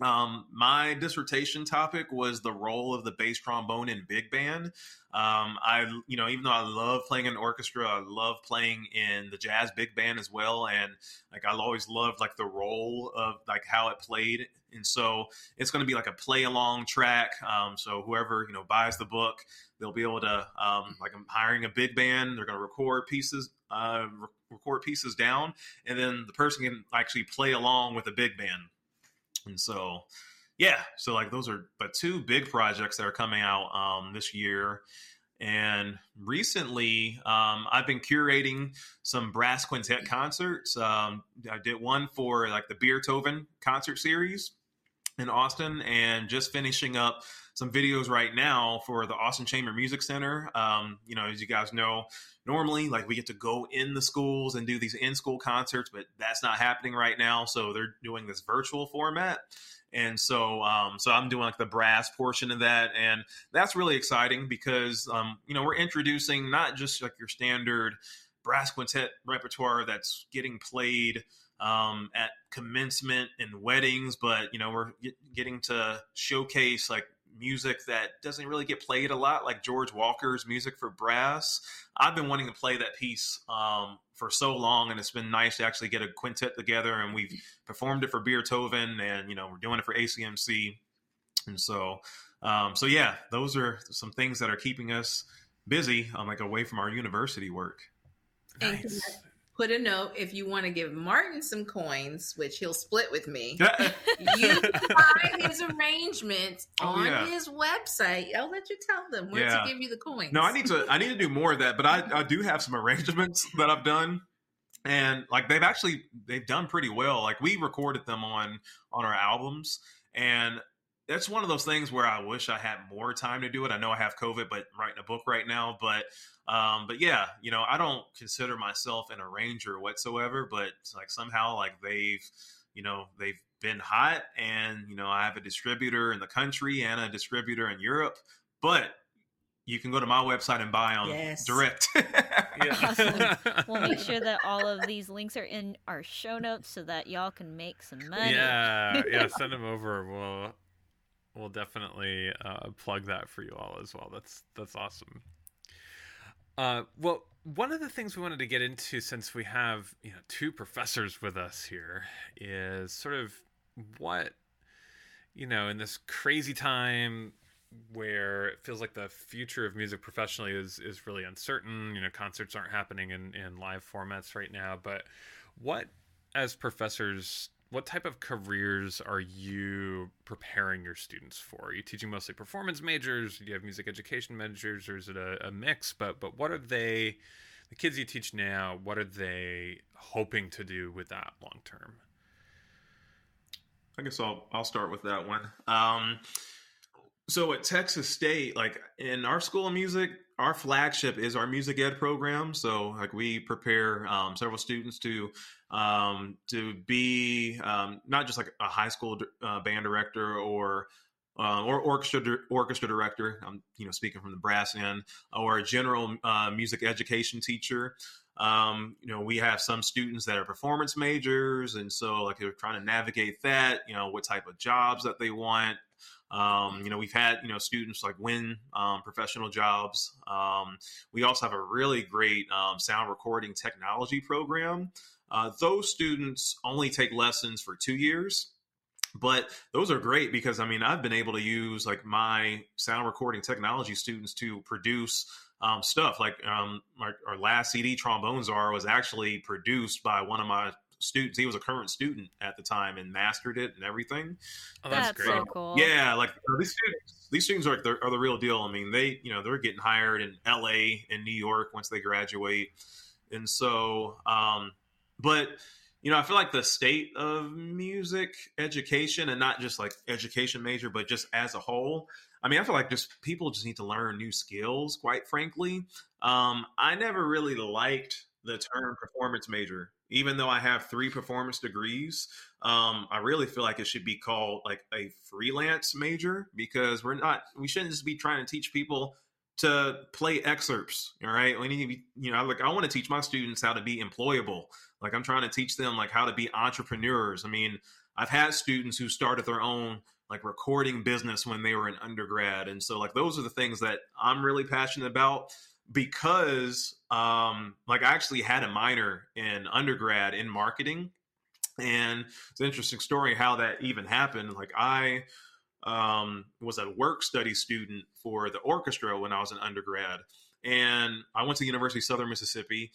um, my dissertation topic was the role of the bass trombone in big band. Um, I, you know, even though I love playing in orchestra, I love playing in the jazz big band as well, and like I always loved like the role of like how it played. And so it's going to be like a play along track. Um, so whoever you know buys the book, they'll be able to um, like I'm hiring a big band. They're going to record pieces, uh, re- record pieces down, and then the person can actually play along with a big band. And so, yeah, so like those are but two big projects that are coming out um, this year. And recently, um, I've been curating some brass quintet concerts. Um, I did one for like the Beethoven concert series in Austin, and just finishing up some videos right now for the Austin Chamber Music Center. Um, you know, as you guys know, normally like we get to go in the schools and do these in-school concerts, but that's not happening right now. So they're doing this virtual format. And so, um, so I'm doing like the brass portion of that, and that's really exciting because, um, you know, we're introducing not just like your standard brass quintet repertoire that's getting played um, at commencement and weddings, but you know, we're get, getting to showcase like music that doesn't really get played a lot, like George Walker's music for brass. I've been wanting to play that piece um, for so long, and it's been nice to actually get a quintet together, and we've performed it for Beethoven, and you know, we're doing it for ACMC, and so, um, so yeah, those are some things that are keeping us busy, um, like away from our university work. And can I put a note if you want to give Martin some coins, which he'll split with me. you can buy his arrangements Oh, on yeah. his website. I'll let you tell them where Yeah. to give you the coins. No, I need to. I need to do more of that. But I, I do have some arrangements that I've done, and like they've actually they've done pretty well. Like we recorded them on on our albums, and that's one of those things where I wish I had more time to do it. I know I have COVID, but writing a book right now. But um, but yeah, you know, I don't consider myself an arranger whatsoever. But like somehow like they've you know they've been hot, and you know I have a distributor in the country and a distributor in Europe, but you can go to my website and buy them Yes. direct. Awesome. We'll make sure that all of these links are in our show notes so that y'all can make some money. Yeah, yeah. Send them over. We'll we'll definitely uh, plug that for you all as well. That's that's awesome. Uh, well, one of the things we wanted to get into, since we have you know two professors with us here, is sort of what you know in this crazy time where it feels like the future of music professionally is is really uncertain. You know, concerts aren't happening in in live formats right now, but what as professors what type of careers are you preparing your students for? Are you teaching mostly performance majors? Do you have music education majors, or is it a, a mix? But but what are they the kids you teach now, what are they hoping to do with that long term? I guess I'll I'll start with that one. Um, so at Texas State, like in our school of music, our flagship is our music ed program. So like we prepare um, several students to um, to be um, not just like a high school uh, band director or uh, or orchestra orchestra director. I'm you know speaking from the brass end, or a general uh, music education teacher. Um, you know, we have some students that are performance majors, and so like they're trying to navigate that. You know, what type of jobs that they want. Um, you know, we've had you know students like win um, professional jobs. Um, we also have a really great um, sound recording technology program. Uh, those students only take lessons for two years, but those are great because I mean I've been able to use like my sound recording technology students to produce um, stuff. Like um, our, our, last CD, trombones are was actually produced by one of my students. He was a current student at the time and mastered it and everything. Oh, that's, That's great. so cool. Yeah, like these students, these students are, are the real deal. I mean, they you know they're getting hired in L.A. and New York once they graduate, and so, um, but you know, I feel like the state of music education and not just like education major, but just as a whole. I mean, I feel like just people just need to learn new skills, quite frankly. Um, I never really liked the term performance major, even though I have three performance degrees. Um, I really feel like it should be called like a freelance major because we're not, we shouldn't just be trying to teach people to play excerpts. All right. We need to be, you know, like I want to teach my students how to be employable. Like I'm trying to teach them like how to be entrepreneurs. I mean, I've had students who started their own like recording business when they were in undergrad. And so like those are the things that I'm really passionate about because um like I actually had a minor in undergrad in marketing. And it's an interesting story how that even happened. Like I um, was a work study student for the orchestra when I was an undergrad. And I went to the University of Southern Mississippi,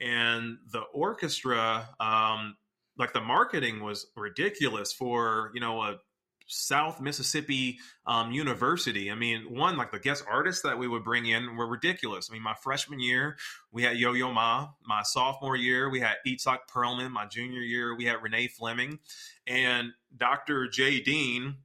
and the orchestra, um, like the marketing was ridiculous for, you know, a South Mississippi um, University. I mean, one, like the guest artists that we would bring in were ridiculous. I mean, my freshman year, we had Yo Yo Ma. My sophomore year, we had Itzhak Perlman. My junior year, we had Renee Fleming. And Dr. Jay Dean,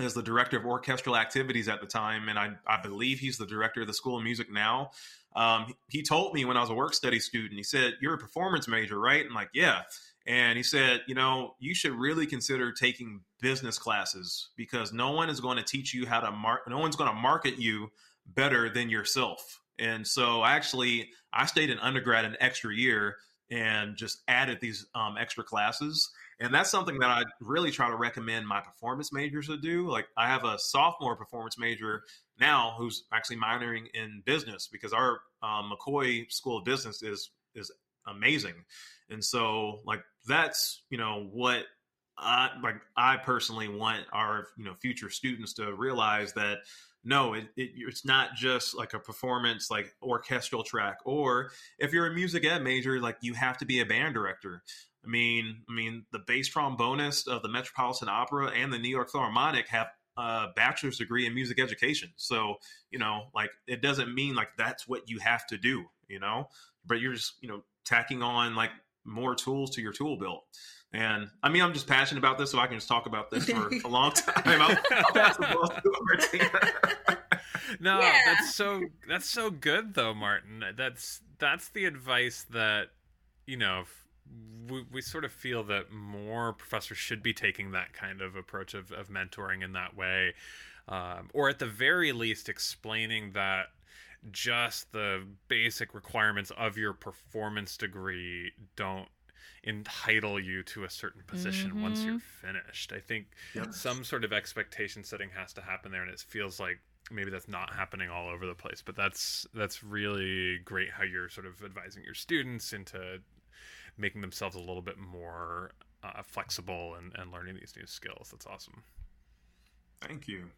as the director of orchestral activities at the time, and I, I believe he's the director of the School of Music now. Um, he told me when I was a work study student, he said, You're a performance major, right? And I'm like, Yeah. And he said, You know, you should really consider taking business classes because no one is going to teach you how to mark, no one's going to market you better than yourself. And so actually, I stayed in undergrad an extra year and just added these um, extra classes and that's something that I really try to recommend my performance majors to do. Like I have a sophomore performance major now who's actually minoring in business because our um, McCoy School of Business is is amazing, and so like that's you know what I like I personally want our you know future students to realize that no it, it, it's not just like a performance like orchestral track or if you're a music ed major like you have to be a band director I mean, I mean, the bass trombonist of the Metropolitan Opera and the New York Philharmonic have a bachelor's degree in music education. So, you know, like it doesn't mean like that's what you have to do, you know, but you're just, you know, tacking on like more tools to your tool belt. And I mean, I'm just passionate about this, so I can just talk about this for a long time. I'll, I'll pass the ball to Martina. no, Yeah. that's so that's so good though, Martin. That's that's the advice that you know f- we, we sort of feel that more professors should be taking that kind of approach of, of mentoring in that way, um, or at the very least explaining that just the basic requirements of your performance degree don't entitle you to a certain position once you're finished. I think Yep. some sort of expectation setting has to happen there, and it feels like maybe that's not happening all over the place. But that's that's really great how you're sort of advising your students into making themselves a little bit more uh, flexible and, and learning these new skills. That's awesome. Thank you.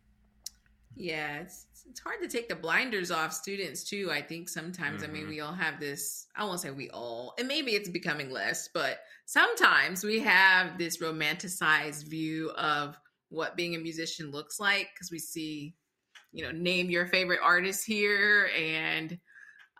Yeah, it's it's hard to take the blinders off students too. I think sometimes, I mean, Mhm. we all have this. I won't say we all, and maybe it's becoming less, but sometimes we have this romanticized view of what being a musician looks like because we see, you know, name your favorite artist here, and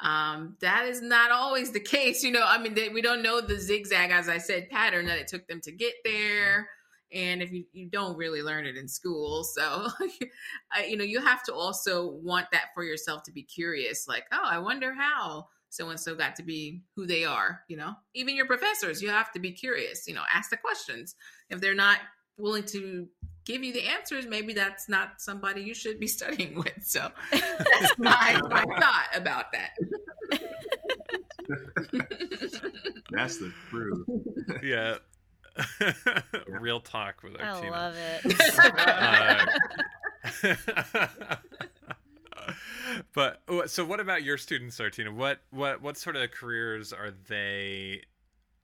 Um, that is not always the case. You know, I mean, they, we don't know the zigzag, as I said, pattern that it took them to get there. And if you, you don't really learn it in school, so you know, you have to also want that for yourself to be curious. Like, oh, I wonder how so and so got to be who they are. You know, even your professors, you have to be curious. You know, ask the questions. If they're not willing to give you the answers, maybe that's not somebody you should be studying with. So that's my, my thought about that. that's the truth. Yeah. Real talk with our I team. love it. Uh, but so what about your students artina? What what what sort of careers are they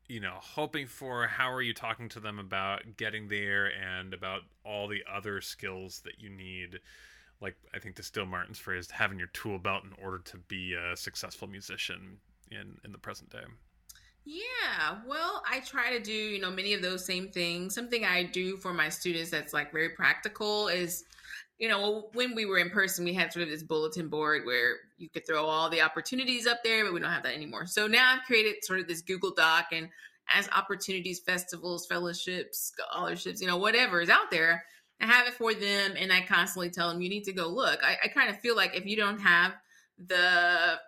you know hoping for? How are you talking to them about getting there and about all the other skills that you need? Like i think to steal martin's phrase having your tool belt in order to be a successful musician in in the present day yeah, well, I try to do, you know, many of those same things. Something I do for my students that's like very practical is you know, when we were in person, we had sort of this bulletin board where you could throw all the opportunities up there, but we don't have that anymore. So now I've created sort of this Google Doc and as opportunities, festivals, fellowships, scholarships, you know, whatever is out there, I have it for them and I constantly tell them you need to go look. I, I kind of feel like if you don't have the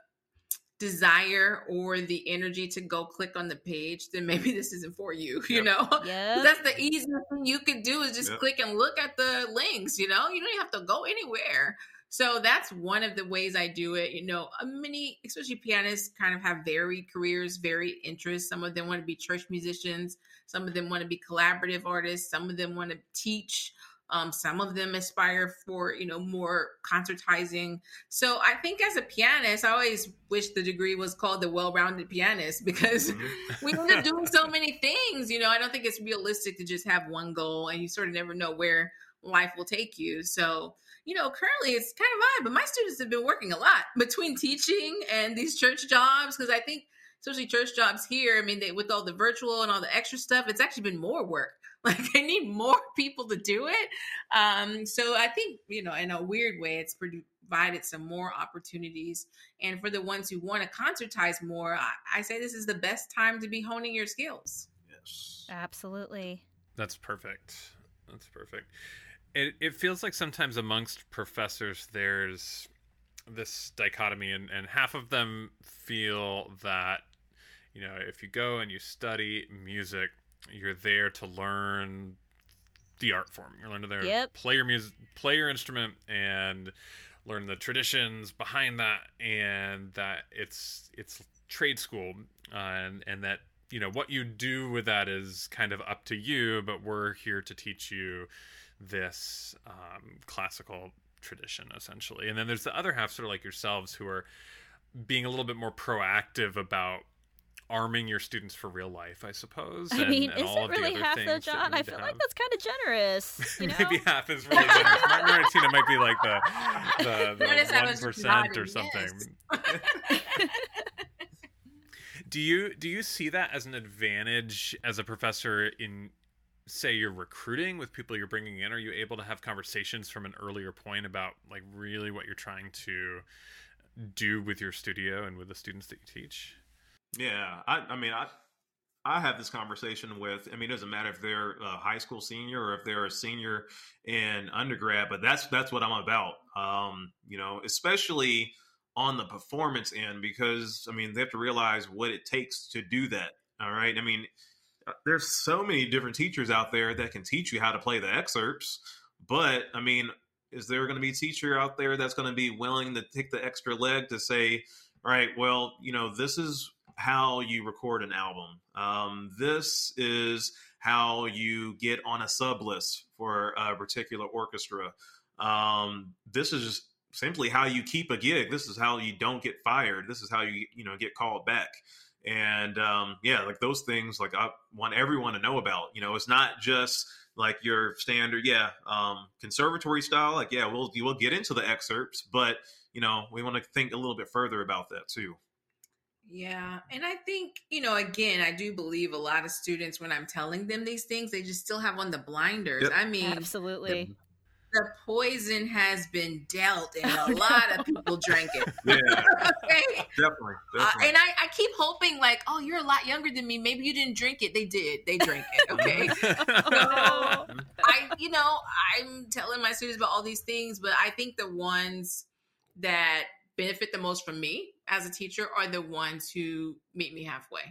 desire or the energy to go click on the page, then maybe this isn't for you, you Yep. know? Yeah. That's the easiest thing you could do is just Yep. click and look at the links, you know? You don't even have to go anywhere. So that's one of the ways I do it. You know, uh, many, especially pianists, kind of have varied careers, varied interests. Some of them want to be church musicians. Some of them want to be collaborative artists. Some of them want to teach. Um, some of them aspire for, you know, more concertizing. So I think as a pianist, I always wish the degree was called the well-rounded pianist because Mhm. we end up doing so many things. You know, I don't think it's realistic to just have one goal and you sort of never know where life will take you. So, you know, currently it's kind of odd, but my students have been working a lot between teaching and these church jobs because I think, especially church jobs here, I mean, they, with all the virtual and all the extra stuff, it's actually been more work. Like I need more people to do it. Um, so I think, you know, in a weird way, it's provided some more opportunities. And for the ones who want to concertize more, I, I say this is the best time to be honing your skills. Yes. Absolutely. That's perfect. That's perfect. It it feels like sometimes amongst professors there's this dichotomy and, and half of them feel that you know if you go and you study music you're there to learn the art form. You're learning there Yep. play your music play your instrument and learn the traditions behind that and that it's it's trade school. Uh, and and that you know what you do with that is kind of up to you but we're here to teach you this um, classical tradition essentially. And then there's the other half sort of like yourselves who are being a little bit more proactive about arming your students for real life i suppose I and- mean, and is it of the really half things though, John? I need to feel like that's kind of generous. You know? maybe half is really generous martin Martina might be like the the, the one was just percent or something yes. do you do you see that as an advantage as a professor in say you're recruiting with people you're bringing in are you able to have conversations from an earlier point about like really what you're trying to do with your studio and with the students that you teach Yeah, I, I mean, I I have this conversation with. I mean, it doesn't matter if they're a high school senior or if they're a senior in undergrad, but that's that's what I'm about. Um, you know, especially on the performance end, because I mean, they have to realize what it takes to do that. All right, I mean, uh, there's so many different teachers out there that can teach you how to play the excerpts, but I mean, is there going to be a teacher out there that's going to be willing to take the extra leg to say, all right, well, you know, this is how you record an album. Um, this is how you get on a sub list for a particular orchestra. Um, this is just simply how you keep a gig. This is how you don't get fired. This is how you, you know, get called back. And um, yeah, like those things, like I want everyone to know about. You know, it's not just like your standard, yeah, um, conservatory style. Like, yeah, we'll we'll get into the excerpts, but you know, we want to think a little bit further about that too. Yeah. And I think, you know, again, I do believe a lot of students, when I'm telling them these things, they just still have on the blinders. Yep. I mean, Absolutely. the poison has been dealt, and a lot of people drank it. Yeah, okay. definitely. Uh, and I, I keep hoping, like, oh, you're a lot younger than me. Maybe you didn't drink it. They did. They drank it. Okay. Oh. I, you know, I'm telling my students about all these things, but I think the ones that benefit the most from me as a teacher are the ones who meet me halfway.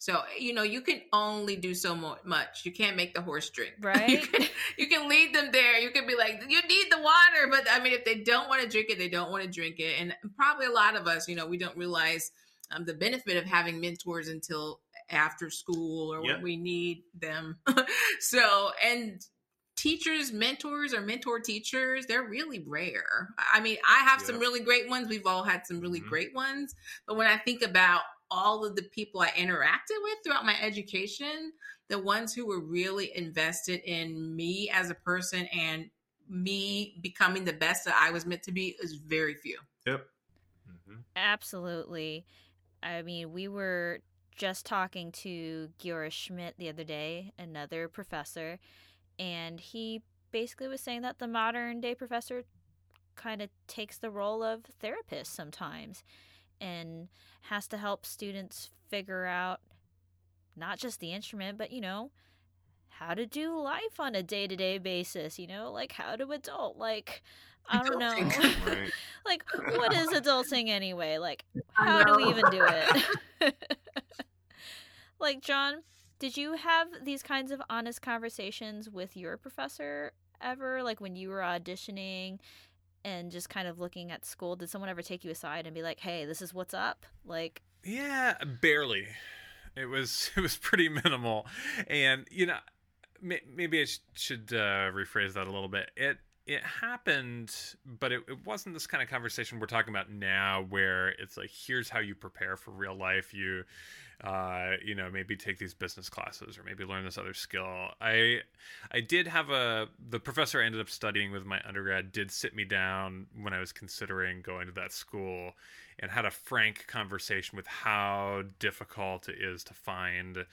So, you know, you can only do so much. You can't make the horse drink. Right. You can, you can lead them there. You can be like, you need the water. But I mean, if they don't want to drink it, they don't want to drink it. And probably a lot of us, you know, we don't realize um, the benefit of having mentors until after school or Yep. when we need them. so, and teachers, mentors, or mentor teachers, they're really rare. I mean, I have some really great ones. We've all had some really Mhm. great ones. But when I think about all of the people I interacted with throughout my education, the ones who were really invested in me as a person and me becoming the best that I was meant to be is very few. yep. Mhm. Absolutely. I mean, we were just talking to Giora Schmidt the other day, another professor, and he basically was saying that the modern day professor kind of takes the role of therapist sometimes and has to help students figure out not just the instrument, but you know, how to do life on a day to day basis, you know, like how to adult, like I don't know. Right. like what is adulting anyway like how do we even do it like john did you have these kinds of honest conversations with your professor ever like when you were auditioning and just kind of looking at school did someone ever take you aside and be like hey this is what's up like Yeah, barely. It was it was pretty minimal, and you know, may, maybe I sh- should uh, rephrase that a little bit. It it happened, but it, it wasn't this kind of conversation we're talking about now, where it's like, here's how you prepare for real life. You, uh, you know, maybe take these business classes or maybe learn this other skill. I I did have a the professor I ended up studying with my undergrad did sit me down when I was considering going to that school and had a frank conversation with how difficult it is to find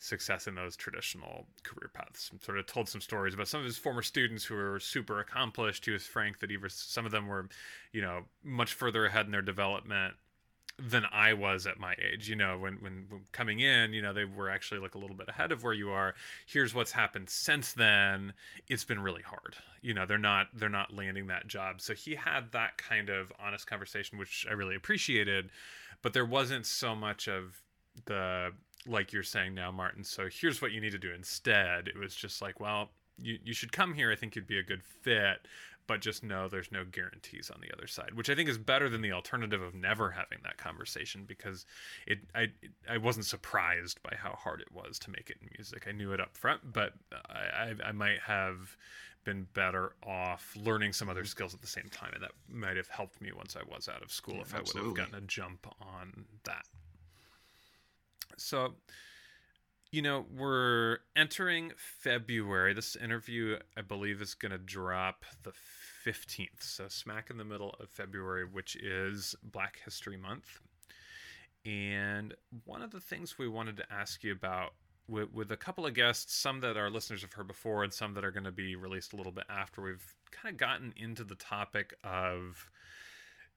success in those traditional career paths. Sort of told some stories about some of his former students who were super accomplished. He was frank that even some of them were, you know, much further ahead in their development than I was at my age. You know, when, when when coming in, you know, they were actually like a little bit ahead of where you are. Here's what's happened since then. It's been really hard. You know, they're not they're not landing that job. So he had that kind of honest conversation, which I really appreciated. But there wasn't so much of the like you're saying now, Martin. So here's what you need to do instead. It was just like, well, you you should come here. I think you'd be a good fit but just know there's no guarantees on the other side, which I think is better than the alternative of never having that conversation because it I I wasn't surprised by how hard it was to make it in music. I knew it up front, but I I, I might have been better off learning some other skills at the same time, and that might have helped me once I was out of school Yeah, if I would have gotten a jump on that. So you know, we're entering February. This interview, I believe, is going to drop the 15th. So, smack in the middle of February, which is Black History Month. And one of the things we wanted to ask you about with, with a couple of guests, some that our listeners have heard before, and some that are going to be released a little bit after, we've kind of gotten into the topic of,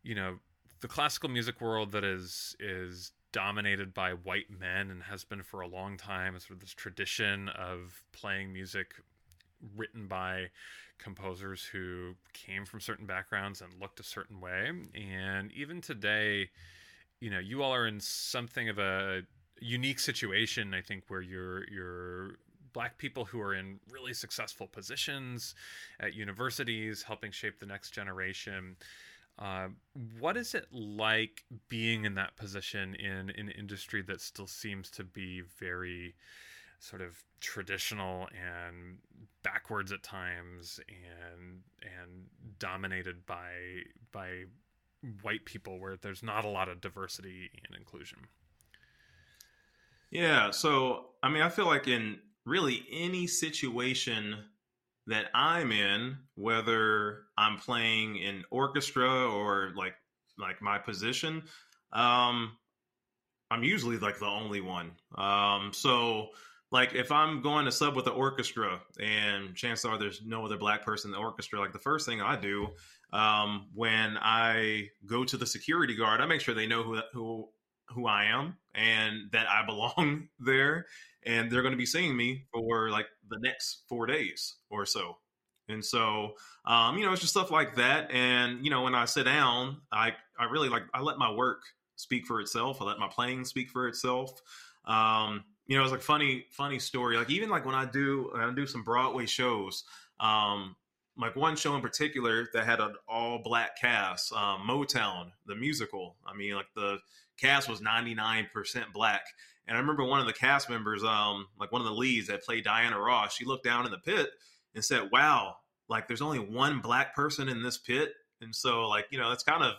you know, the classical music world that is is dominated by white men and has been for a long time. Sort of this tradition of playing music written by composers who came from certain backgrounds and looked a certain way. And even today, you know, you all are in something of a unique situation, I think, where you're you're black people who are in really successful positions at universities, helping shape the next generation. Uh, what is it like being in that position in an industry that still seems to be very sort of traditional and backwards at times and and dominated by by white people where there's not a lot of diversity and inclusion Yeah. So, I mean, I feel like in really any situation that I'm in, whether I'm playing in orchestra or like like my position, um, I'm usually like the only one. Um, so like if I'm going to sub with the orchestra and chances are there's no other black person in the orchestra, like the first thing I do um, when I go to the security guard, I make sure they know who who who I am and that I belong there, and they're going to be seeing me for like the next four days or so. And so, um, you know, it's just stuff like that. And you know, when I sit down, I I really like I let my work speak for itself. I let my playing speak for itself. Um, you know, it's like funny, funny story. Like even like when I do, when I do some Broadway shows, um, like one show in particular that had an all black cast, um, Motown, the musical. I mean, like the cast was 99% black. And I remember one of the cast members, um, like one of the leads that played Diana Ross, she looked down in the pit and said, Wow, like there's only one black person in this pit. And so, like, you know, that's kind of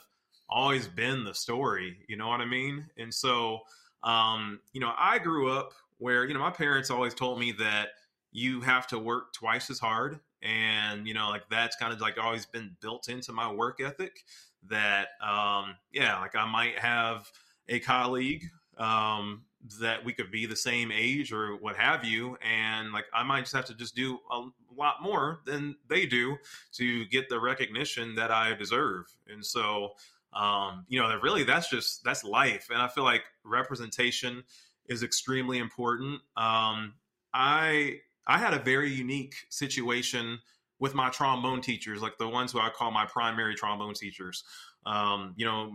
always been the story, you know what I mean? And so, um, you know, I grew up where, you know, my parents always told me that you have to work twice as hard. And, you know, like that's kind of like always been built into my work ethic that, um, yeah, like I might have a colleague, um, that we could be the same age or what have you. And like, I might just have to just do a lot more than they do to get the recognition that I deserve. And so, um, you know, that really that's just that's life, and I feel like representation is extremely important. Um, I I had a very unique situation with my trombone teachers, like the ones who I call my primary trombone teachers. Um, you know,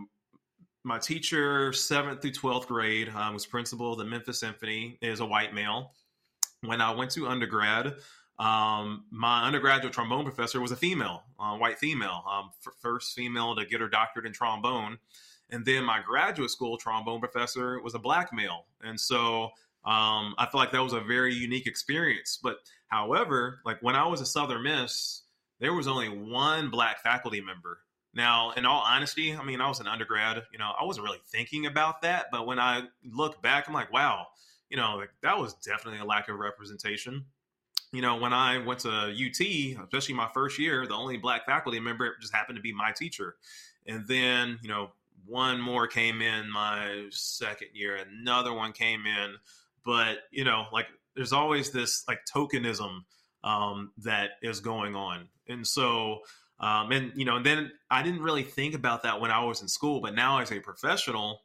my teacher, seventh through twelfth grade, um, was principal of the Memphis Symphony, is a white male. When I went to undergrad, um, my undergraduate trombone professor was a female, uh, white female, um, f- first female to get her doctorate in trombone. And then my graduate school trombone professor was a black male. And so um, I feel like that was a very unique experience. But however, like when I was a Southern Miss, there was only one black faculty member. Now, in all honesty, I mean, I was an undergrad, you know, I wasn't really thinking about that. But when I look back, I'm like, wow, you know, like that was definitely a lack of representation you know, when I went to UT, especially my first year, the only black faculty member just happened to be my teacher. And then, you know, one more came in my second year, another one came in. But, you know, like there's always this like tokenism um, that is going on. And so, um, and, you know, and then I didn't really think about that when I was in school, but now as a professional,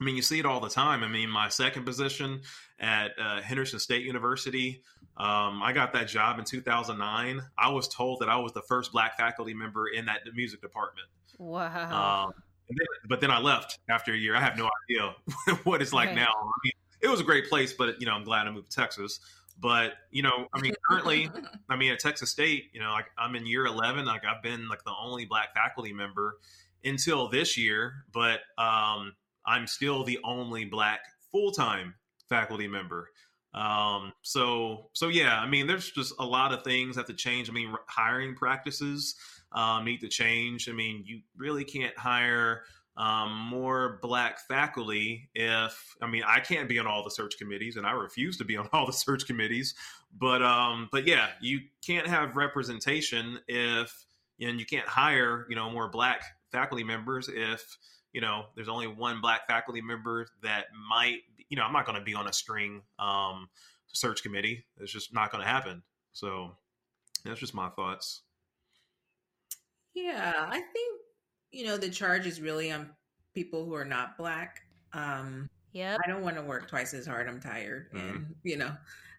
I mean, you see it all the time. I mean, my second position at uh, Henderson State University, um, I got that job in 2009. I was told that I was the first black faculty member in that music department. Wow. Um, then, but then I left after a year. I have no idea what it's like now. I mean, it was a great place, but you know, I'm glad I moved to Texas. But you know, I mean, currently, I mean, at Texas State, you know, like I'm in year 11. Like I've been like the only black faculty member until this year, but um, I'm still the only black full time faculty member. Um, so so yeah, I mean, there's just a lot of things that have to change. I mean, hiring practices um, need to change. I mean, you really can't hire um, more black faculty if I mean I can't be on all the search committees, and I refuse to be on all the search committees. But um, but yeah, you can't have representation if and you can't hire you know more black faculty members if you know there's only one black faculty member that might you know, I'm not going to be on a string um, search committee. It's just not going to happen. So that's just my thoughts. Yeah, I think you know the charge is really on people who are not black. Um, yeah, I don't want to work twice as hard. I'm tired, mm-hmm. and you know,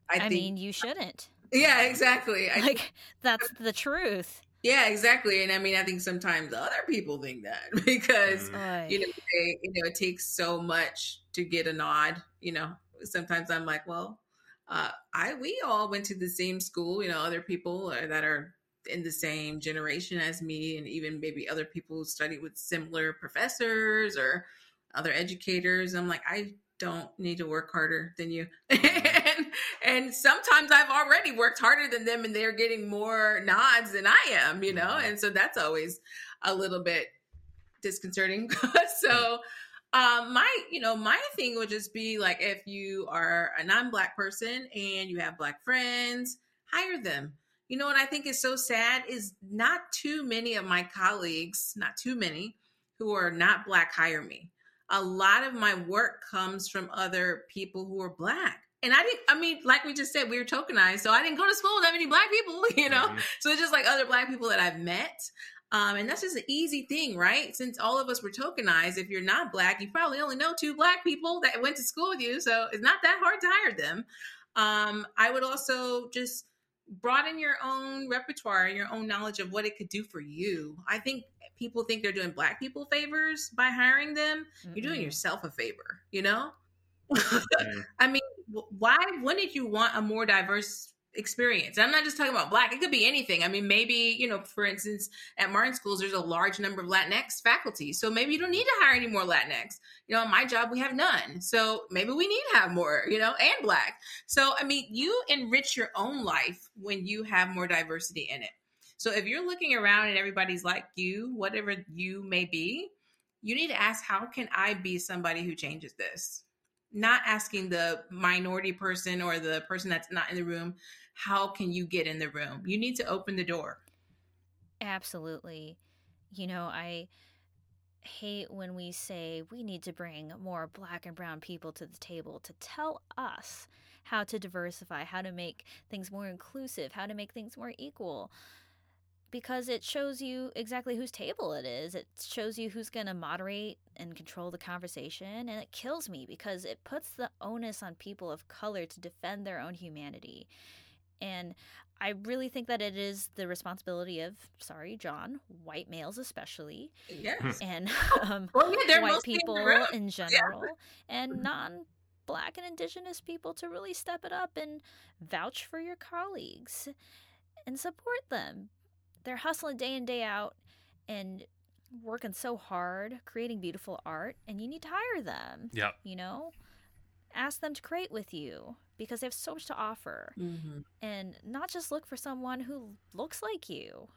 I, I think, mean, you shouldn't. Yeah, exactly. I, like that's the truth. Yeah, exactly. And I mean, I think sometimes other people think that because mm. you know, they, you know, it takes so much to get a nod. You know, sometimes I'm like, well, uh, I we all went to the same school. You know, other people that are in the same generation as me, and even maybe other people who studied with similar professors or other educators. I'm like, I don't need to work harder than you. and, and sometimes I've already worked harder than them and they're getting more nods than I am, you know? Mm-hmm. And so that's always a little bit disconcerting. so um my you know my thing would just be like if you are a non-black person and you have black friends hire them you know what i think is so sad is not too many of my colleagues not too many who are not black hire me a lot of my work comes from other people who are black And I didn't, I mean, like we just said, we were tokenized. So I didn't go to school with that many black people, you know? Mhm. So it's just like other black people that I've met. Um, and that's just an easy thing, right? Since all of us were tokenized, if you're not black, you probably only know two black people that went to school with you. So it's not that hard to hire them. Um, I would also just broaden your own repertoire and your own knowledge of what it could do for you. I think people think they're doing black people favors by hiring them. You're doing yourself a favor, you know? I mean, why wouldn't you want a more diverse experience? I'm not just talking about black. It could be anything. I mean, maybe, you know, for instance, at Martin schools, there's a large number of Latinx faculty. So maybe you don't need to hire any more Latinx. You know, my job, we have none. So maybe we need to have more, you know, and black. So, I mean, you enrich your own life when you have more diversity in it. So if you're looking around and everybody's like you, whatever you may be, you need to ask, how can I be somebody who changes this? Not asking the minority person or the person that's not in the room, how can you get in the room? You need to open the door. Absolutely. You know, I hate when we say we need to bring more black and brown people to the table to tell us how to diversify, how to make things more inclusive, how to make things more equal. Because it shows you exactly whose table it is. It shows you who's going to moderate and control the conversation. And it kills me because it puts the onus on people of color to defend their own humanity. And I really think that it is the responsibility of, sorry, John, white males especially, Yes. and um, Well, yeah, white in people room. in general, and non black and indigenous people to really step it up and vouch for your colleagues and support them. They're hustling day in, day out and working so hard, creating beautiful art, and you need to hire them, yeah you know? Ask them to create with you because they have so much to offer Mhm. and not just look for someone who looks like you.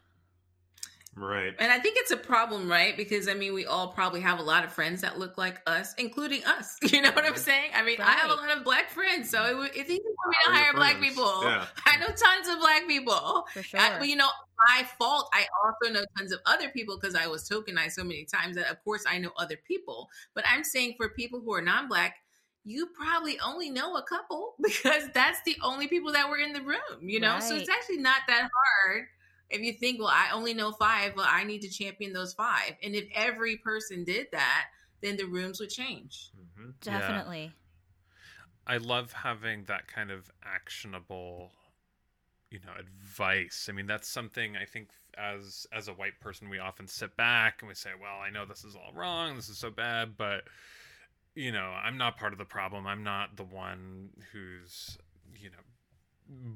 Right. And I think it's a problem, right? Because I mean, we all probably have a lot of friends that look like us, including us. You know what I'm saying? I mean, I have a lot of black friends, so it, it's easy for me to Hire your black people. Yeah. I know tons of black people. For sure. I, well, you know, my fault, I also know tons of other people because I was tokenized so many times that, of course, I know other people. But I'm saying for people who are non-black, you probably only know a couple because that's the only people that were in the room. You know, so it's actually not that hard. If you think, well, I only know five, well, I need to champion those five. And if every person did that, then the rooms would change. hmm Yeah. Definitely. I love having that kind of actionable, you know, advice. I mean, that's something I think as as a white person we often sit back and we say, "Well, I know this is all wrong. This is so bad, but you know, I'm not part of the problem. I'm not the one who's, you know,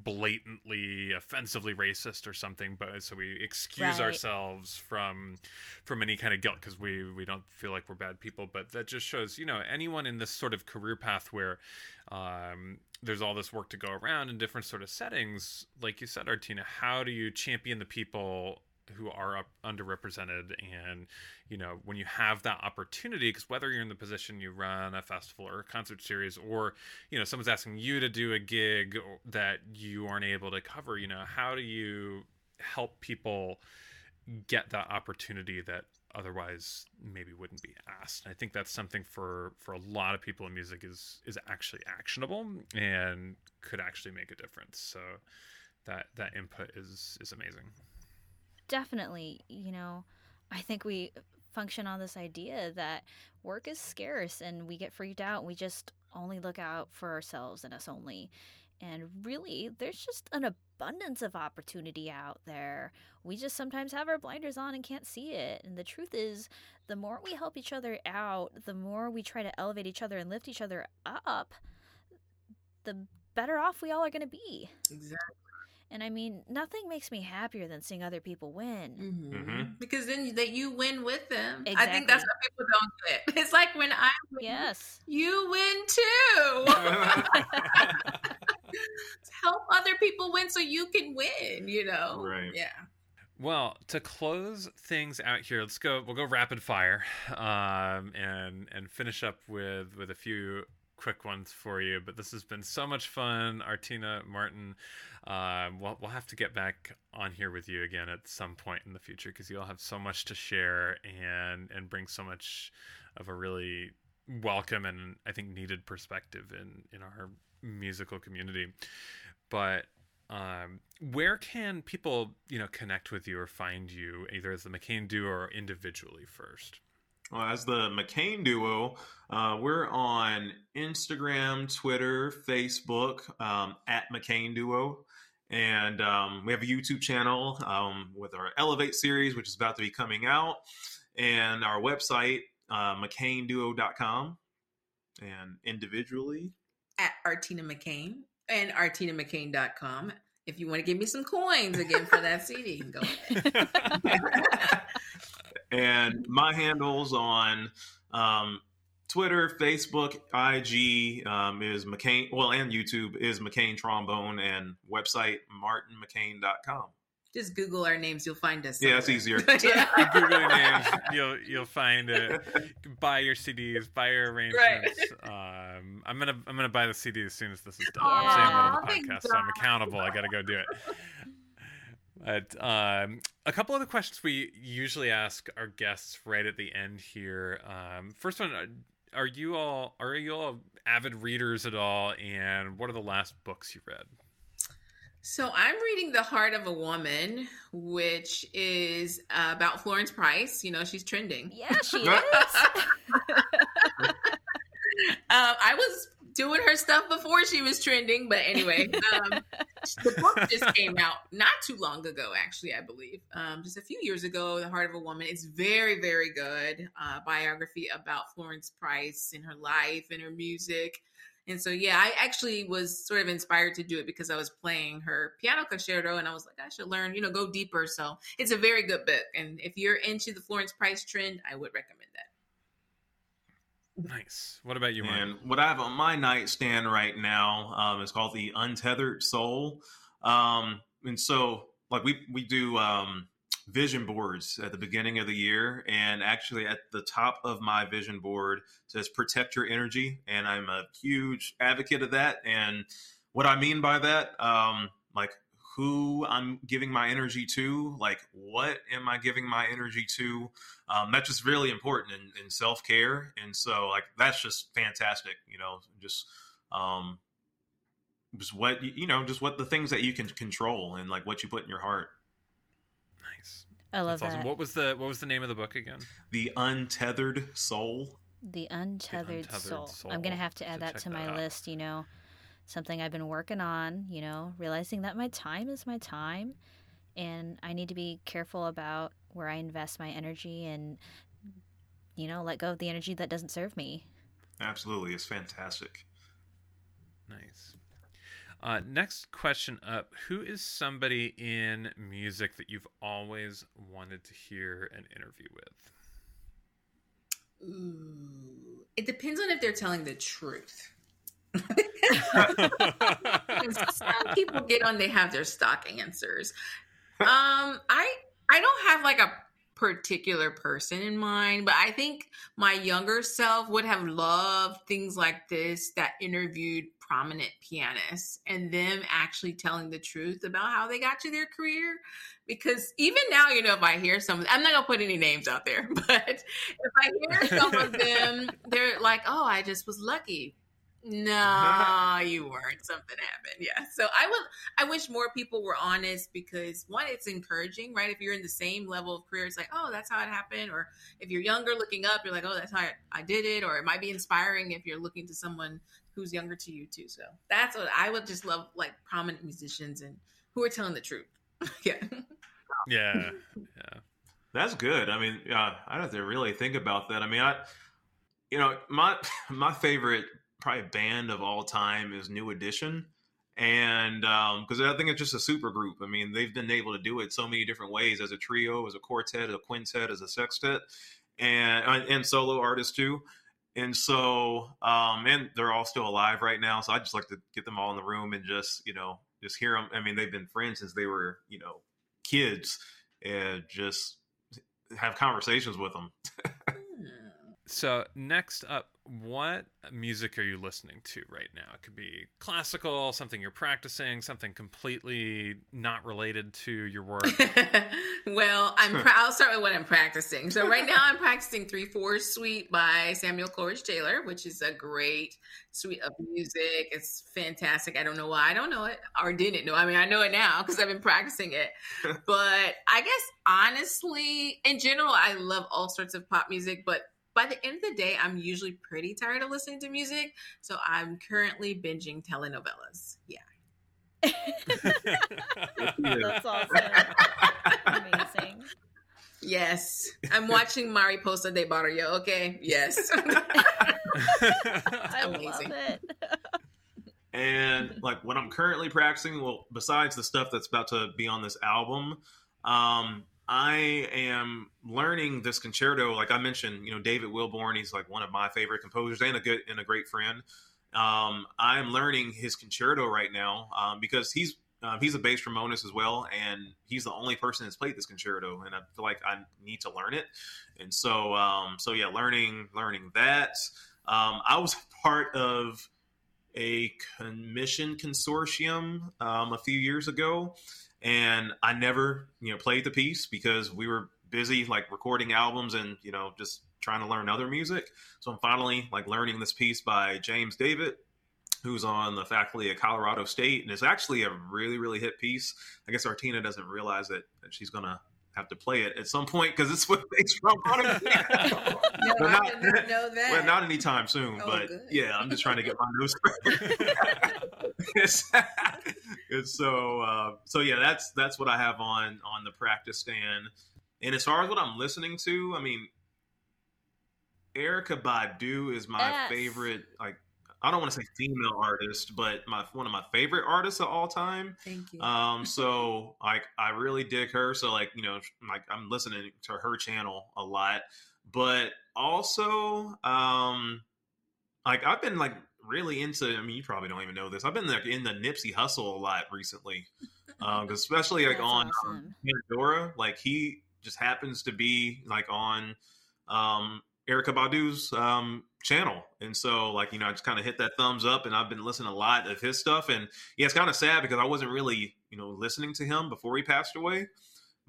blatantly offensively racist or something but so we excuse Right. ourselves from from any kind of guilt because we we don't feel like we're bad people but that just shows you know anyone in this sort of career path where um, there's all this work to go around in different sort of settings like you said artina how do you champion the people who are up, underrepresented and you know when you have that opportunity because whether you're in the position you run a festival or a concert series or you know someone's asking you to do a gig that you aren't able to cover you know how do you help people get that opportunity that otherwise maybe wouldn't be asked? I think that's something for for a lot of people in music is is actually actionable and could actually make a difference. So that that input is is amazing Definitely. You know, I think we function on this idea that work is scarce and we get freaked out we just only look out for ourselves and us only. And really, there's just an abundance of opportunity out there. We just sometimes have our blinders on and can't see it. And the truth is, the more we help each other out, the more we try to elevate each other and lift each other up, the better off we all are going to be. Exactly. And I mean, nothing makes me happier than seeing other people win. Mhm. Because then that you win with them. I think that's Exactly. what people don't get. It's like when I win, Yes. you win too. Help other people win so you can win, you know? Right. Yeah. Well, to close things out here, let's go. We'll go rapid fire, um, and and finish up with with a few quick ones for you. But this has been so much fun, Artina Martin. Um, we'll we'll have to get back on here with you again at some point in the future because you all have so much to share and and bring so much of a really welcome and I think needed perspective in in our musical community. But um, where can people, you know, connect with you or find you, either as the McCain Duo or individually first? Well, as the McCain Duo, uh, we're on Instagram, Twitter, Facebook um, at McCain Duo. And um, we have a YouTube channel um, with our Elevate series, which is about to be coming out, and our website, uh, McCainDuo.com. And individually, At Artina McCain and ArtinaMcCain.com. If you want to give me some coins again for that CD, go ahead. and my handles on um, Twitter, Facebook, IG um, is McCain, well, and YouTube is McCain Trombone, and website martinmccain.com. Just Google our names, you'll find us. Yeah, it's easier. yeah. Googling names, you'll you'll find it. Buy your CDs, buy your arrangements. Um, I'm gonna I'm gonna buy the CD as soon as this is done. I'm saying that on the podcast, so I'm accountable. I gotta go do it. But um, a couple of the questions we usually ask our guests right at the end here. Um, first one: uh, Are you all are you all avid readers at all? And what are the last books you read? So I'm reading The Heart of a Woman, which is uh, about Florence Price. You know, she's trending. yeah, she is. Um, I was doing her stuff before she was trending, but anyway, um, the book just came out not too long ago, actually, I believe, um, just a few years ago. The Heart of a Woman. It's very, very good uh, biography about Florence Price and her life and her music. And so, yeah, I actually was sort of inspired to do it because I was playing her piano concerto, and I was like, I should learn, you know, go deeper. So it's a very good book, and if you're into the Florence Price trend, I would recommend. Nice. What about you, Mark? And what I have on my nightstand right now um, is called the Untethered Soul. Um, and so, like we we do um, vision boards at the beginning of the year, and actually at the top of my vision board says "Protect Your Energy," and I'm a huge advocate of that. And what I mean by that, um, like who I'm giving my energy to, like what am I giving my energy to? Um, that's just really important in, in self care, and so like that's just fantastic. You know, just um, just what you you know, just what the things that you can control and like what you put in your heart. Nice. I love That's awesome. that. What was the what was the name of the book again? The untethered soul. The untethered, Untethered soul. Soul. I'm gonna have to To add that to that my out. list. You know, something I've been working on. You know, realizing that my time is my time, and I need to be careful about where I invest my energy and, you know, let go of the energy that doesn't serve me. Absolutely, it's fantastic. Nice. Uh, next question up: Who is somebody in music that you've always wanted to hear an interview with? Ooh, it depends on if they're telling the truth. Some people get on, they have their stock answers. Um, I I don't have like a particular person in mind, but I think my younger self would have loved things like this that interviewed prominent pianists and them actually telling the truth about how they got to their career. Because even now, you know, if I hear some, I'm not gonna put any names out there, but if I hear some of them, they're like, "Oh, I just was lucky." No, you weren't. Something happened. Yeah. So I would. I wish more people were honest because one, it's encouraging, right? If you're in the same level of career, it's like, oh, that's how it happened. Or if you're younger, looking up, you're like, oh, that's how I, I did it. Or it might be inspiring if you're looking to someone who's younger to you too. So that's what I would just love, like prominent musicians and who are telling the truth. yeah. yeah, yeah. That's good. I mean, uh, I have to really think about that. I mean, I, you know, my my favorite probably band of all time is New Edition, and because I think it's just a super group. I mean, they've been able to do it so many different ways as a trio, as a quartet, as a quintet, as a sextet, and and solo artists too. And so, um, and they're all still alive right now. So I just like to get them all in the room and just, you know, just hear them. I mean, they've been friends since they were, you know, kids, and just have conversations with them. So next up, what music are you listening to right now? It could be classical, something you're practicing, something completely not related to your work. well, I'm. Pra- I'll start with what I'm practicing. So right now, I'm practicing Three Four Suite by Samuel Coleridge Taylor, which is a great suite of music. It's fantastic. I don't know why I don't know it or didn't know. I mean, I know it now because I've been practicing it. but I guess honestly, in general, I love all sorts of pop music, but by the end of the day, I'm usually pretty tired of listening to music. So I'm currently binging telenovelas. Yeah. That's awesome. Amazing. Yes. I'm watching Mariposa de Barrio. Okay. Yes. I Amazing. love it. and like what I'm currently practicing, well, besides the stuff that's about to be on this album, um, I am learning this concerto. Like I mentioned, you know, David Wilborn, he's like one of my favorite composers and a good and a great friend. Um, I'm learning his concerto right now um, because he's uh, he's a bass trombonist as well, and he's the only person that's played this concerto, and I feel like I need to learn it. And so, um, so yeah, learning learning that. Um, I was part of a commission consortium um, a few years ago, and I never, you know, played the piece because we were busy like recording albums and you know just trying to learn other music. So I'm finally like learning this piece by James David, who's on the faculty at Colorado State, and it's actually a really really hit piece. I guess Artina doesn't realize that, that she's gonna have to play it at some point because it's with bass trombone. no, But I not- did not know that. well, not anytime soon, Oh, but good. yeah, I'm just trying to get my notes right. And so, uh, so yeah, that's that's what I have on on the practice stand. And as far as what I'm listening to, I mean, Erykah Badu is my Yes. favorite. Like, I don't want to say female artist, but my one of my favorite artists of all time. Thank you. Um, so like I really dig her. So like you know, like I'm listening to her channel a lot, but also um, like I've been like really into. I mean, you probably don't even know this. I've been like in the Nipsey Hussle a lot recently, um, especially like on um, awesome. Pandora. Like he just happens to be like on um Erykah Badu's um channel. And so like, you know, I just kind of hit that thumbs up and I've been listening a lot of his stuff. And yeah, it's kind of sad because I wasn't really, you know, listening to him before he passed away.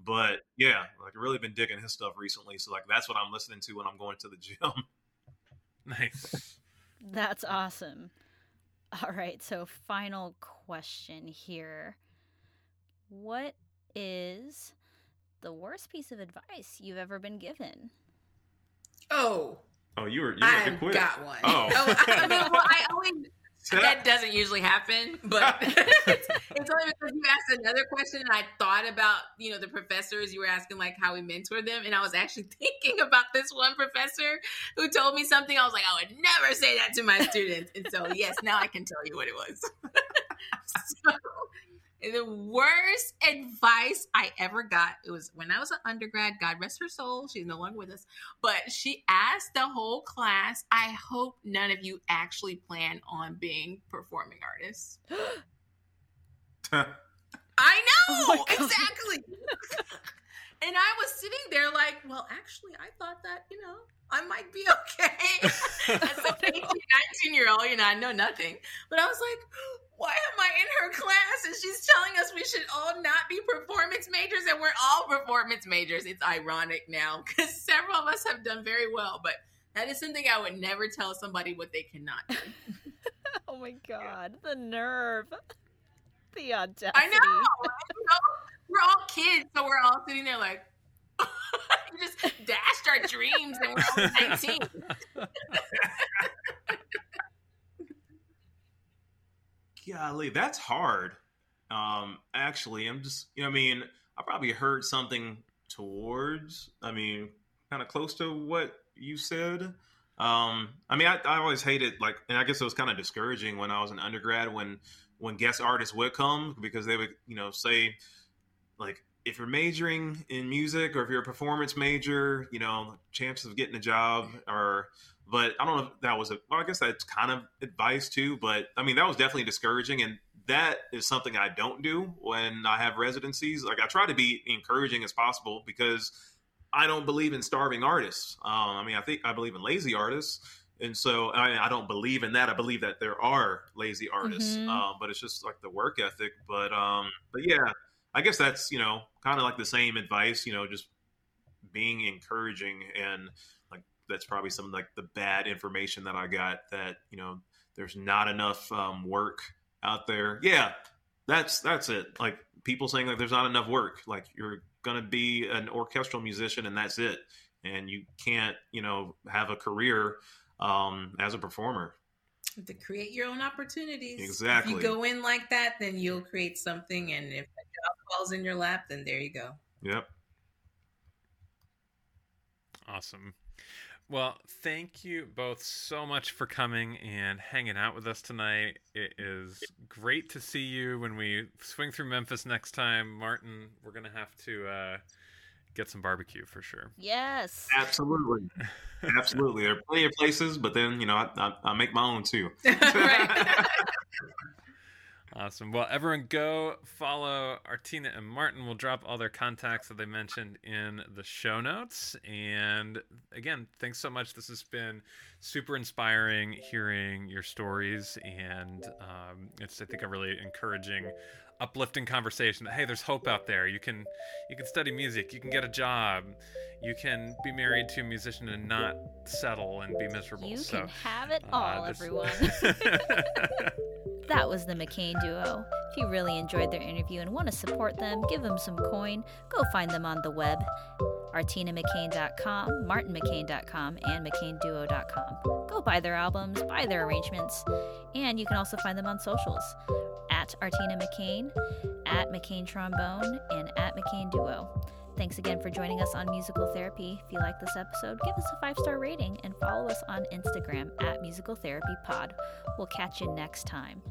But yeah, like I've really been digging his stuff recently. So like that's what I'm listening to when I'm going to the gym. nice. That's awesome. All right, so final question here. What is the worst piece of advice you've ever been given? oh, Oh, you were you I've quick. got one. Oh. oh. I mean, well, I always that doesn't usually happen, but it's, it's only because you asked another question and I thought about, you know, the professors you were asking like how we mentor them. And I was actually thinking about this one professor who told me something. I was like, I would never say that to my students. And so, yes, now I can tell you what it was. so, the worst advice I ever got, it was when I was an undergrad, God rest her soul. She's no longer with us. But she asked the whole class, I hope none of you actually plan on being performing artists. I know, Oh exactly. and I was sitting there like, well, actually, I thought that, you know, I might be okay. As an 18, 19 year old, you know, I know nothing. But I was like, why am I in her class? And she's telling us we should all not be performance majors, and we're all performance majors. It's ironic now because several of us have done very well, but that is something I would never tell somebody what they cannot do. Oh my god, the nerve. The audacity. I know. you know, We're all kids, so we're all sitting there like, you just dashed our dreams, and we're all 19. Golly, that's hard. Um, actually, I'm just, you know, I mean, I probably heard something towards, I mean, kind of close to what you said. Um, I mean, I, I always hated like, and I guess it was kind of discouraging when I was an undergrad when when guest artists would come because they would, you know, say like if you're majoring in music or if you're a performance major, you know, chances of getting a job are but I don't know if that was a well, I guess that's kind of advice too, but I mean that was definitely discouraging and that is something I don't do when I have residencies. Like I try to be encouraging as possible because I don't believe in starving artists. Um, I mean, I think I believe in lazy artists, and so I, I don't believe in that. I believe that there are lazy artists, Mhm. um, but it's just like the work ethic. But um, but yeah, I guess that's you know kind of like the same advice. You know, just being encouraging and like that's probably some like the bad information that I got that you know there's not enough um, work out there. Yeah, that's that's it. Like people saying like there's not enough work. Like you're gonna be an orchestral musician and that's it, and you can't you know have a career um, as a performer. to create your own opportunities. Exactly. If you go in like that, then you'll create something, and if falls in your lap, then there you go. Yep. Awesome. Well, thank you both so much for coming and hanging out with us tonight. It is great to see you when we swing through Memphis next time. Martin, we're going to have to uh, get some barbecue for sure. Yes. Absolutely. Absolutely. There are plenty of places, but then, you know, I, I, I make my own too. right. Awesome. Well, everyone go follow Artina and Martin. We'll drop all their contacts that they mentioned in the show notes. And again, thanks so much. This has been super inspiring hearing your stories. And um, it's, I think, a really encouraging, uplifting conversation that, hey, there's hope out there. You can, you can study music. You can get a job. You can be married to a musician and not settle and be miserable. You so, can have it uh, all, this- everyone. That was the McCain duo. If you really enjoyed their interview and want to support them, give them some coin, go find them on the web. ArtinaMcCain.com, MartinMcCain.com, and McCainDuo.com. Go buy their albums, buy their arrangements, and you can also find them on socials at Artina McCain, at McCain Trombone, and at McCain Duo. Thanks again for joining us on Musical Therapy. If you like this episode, give us a five star rating and follow us on Instagram at Musical Therapy Pod. We'll catch you next time.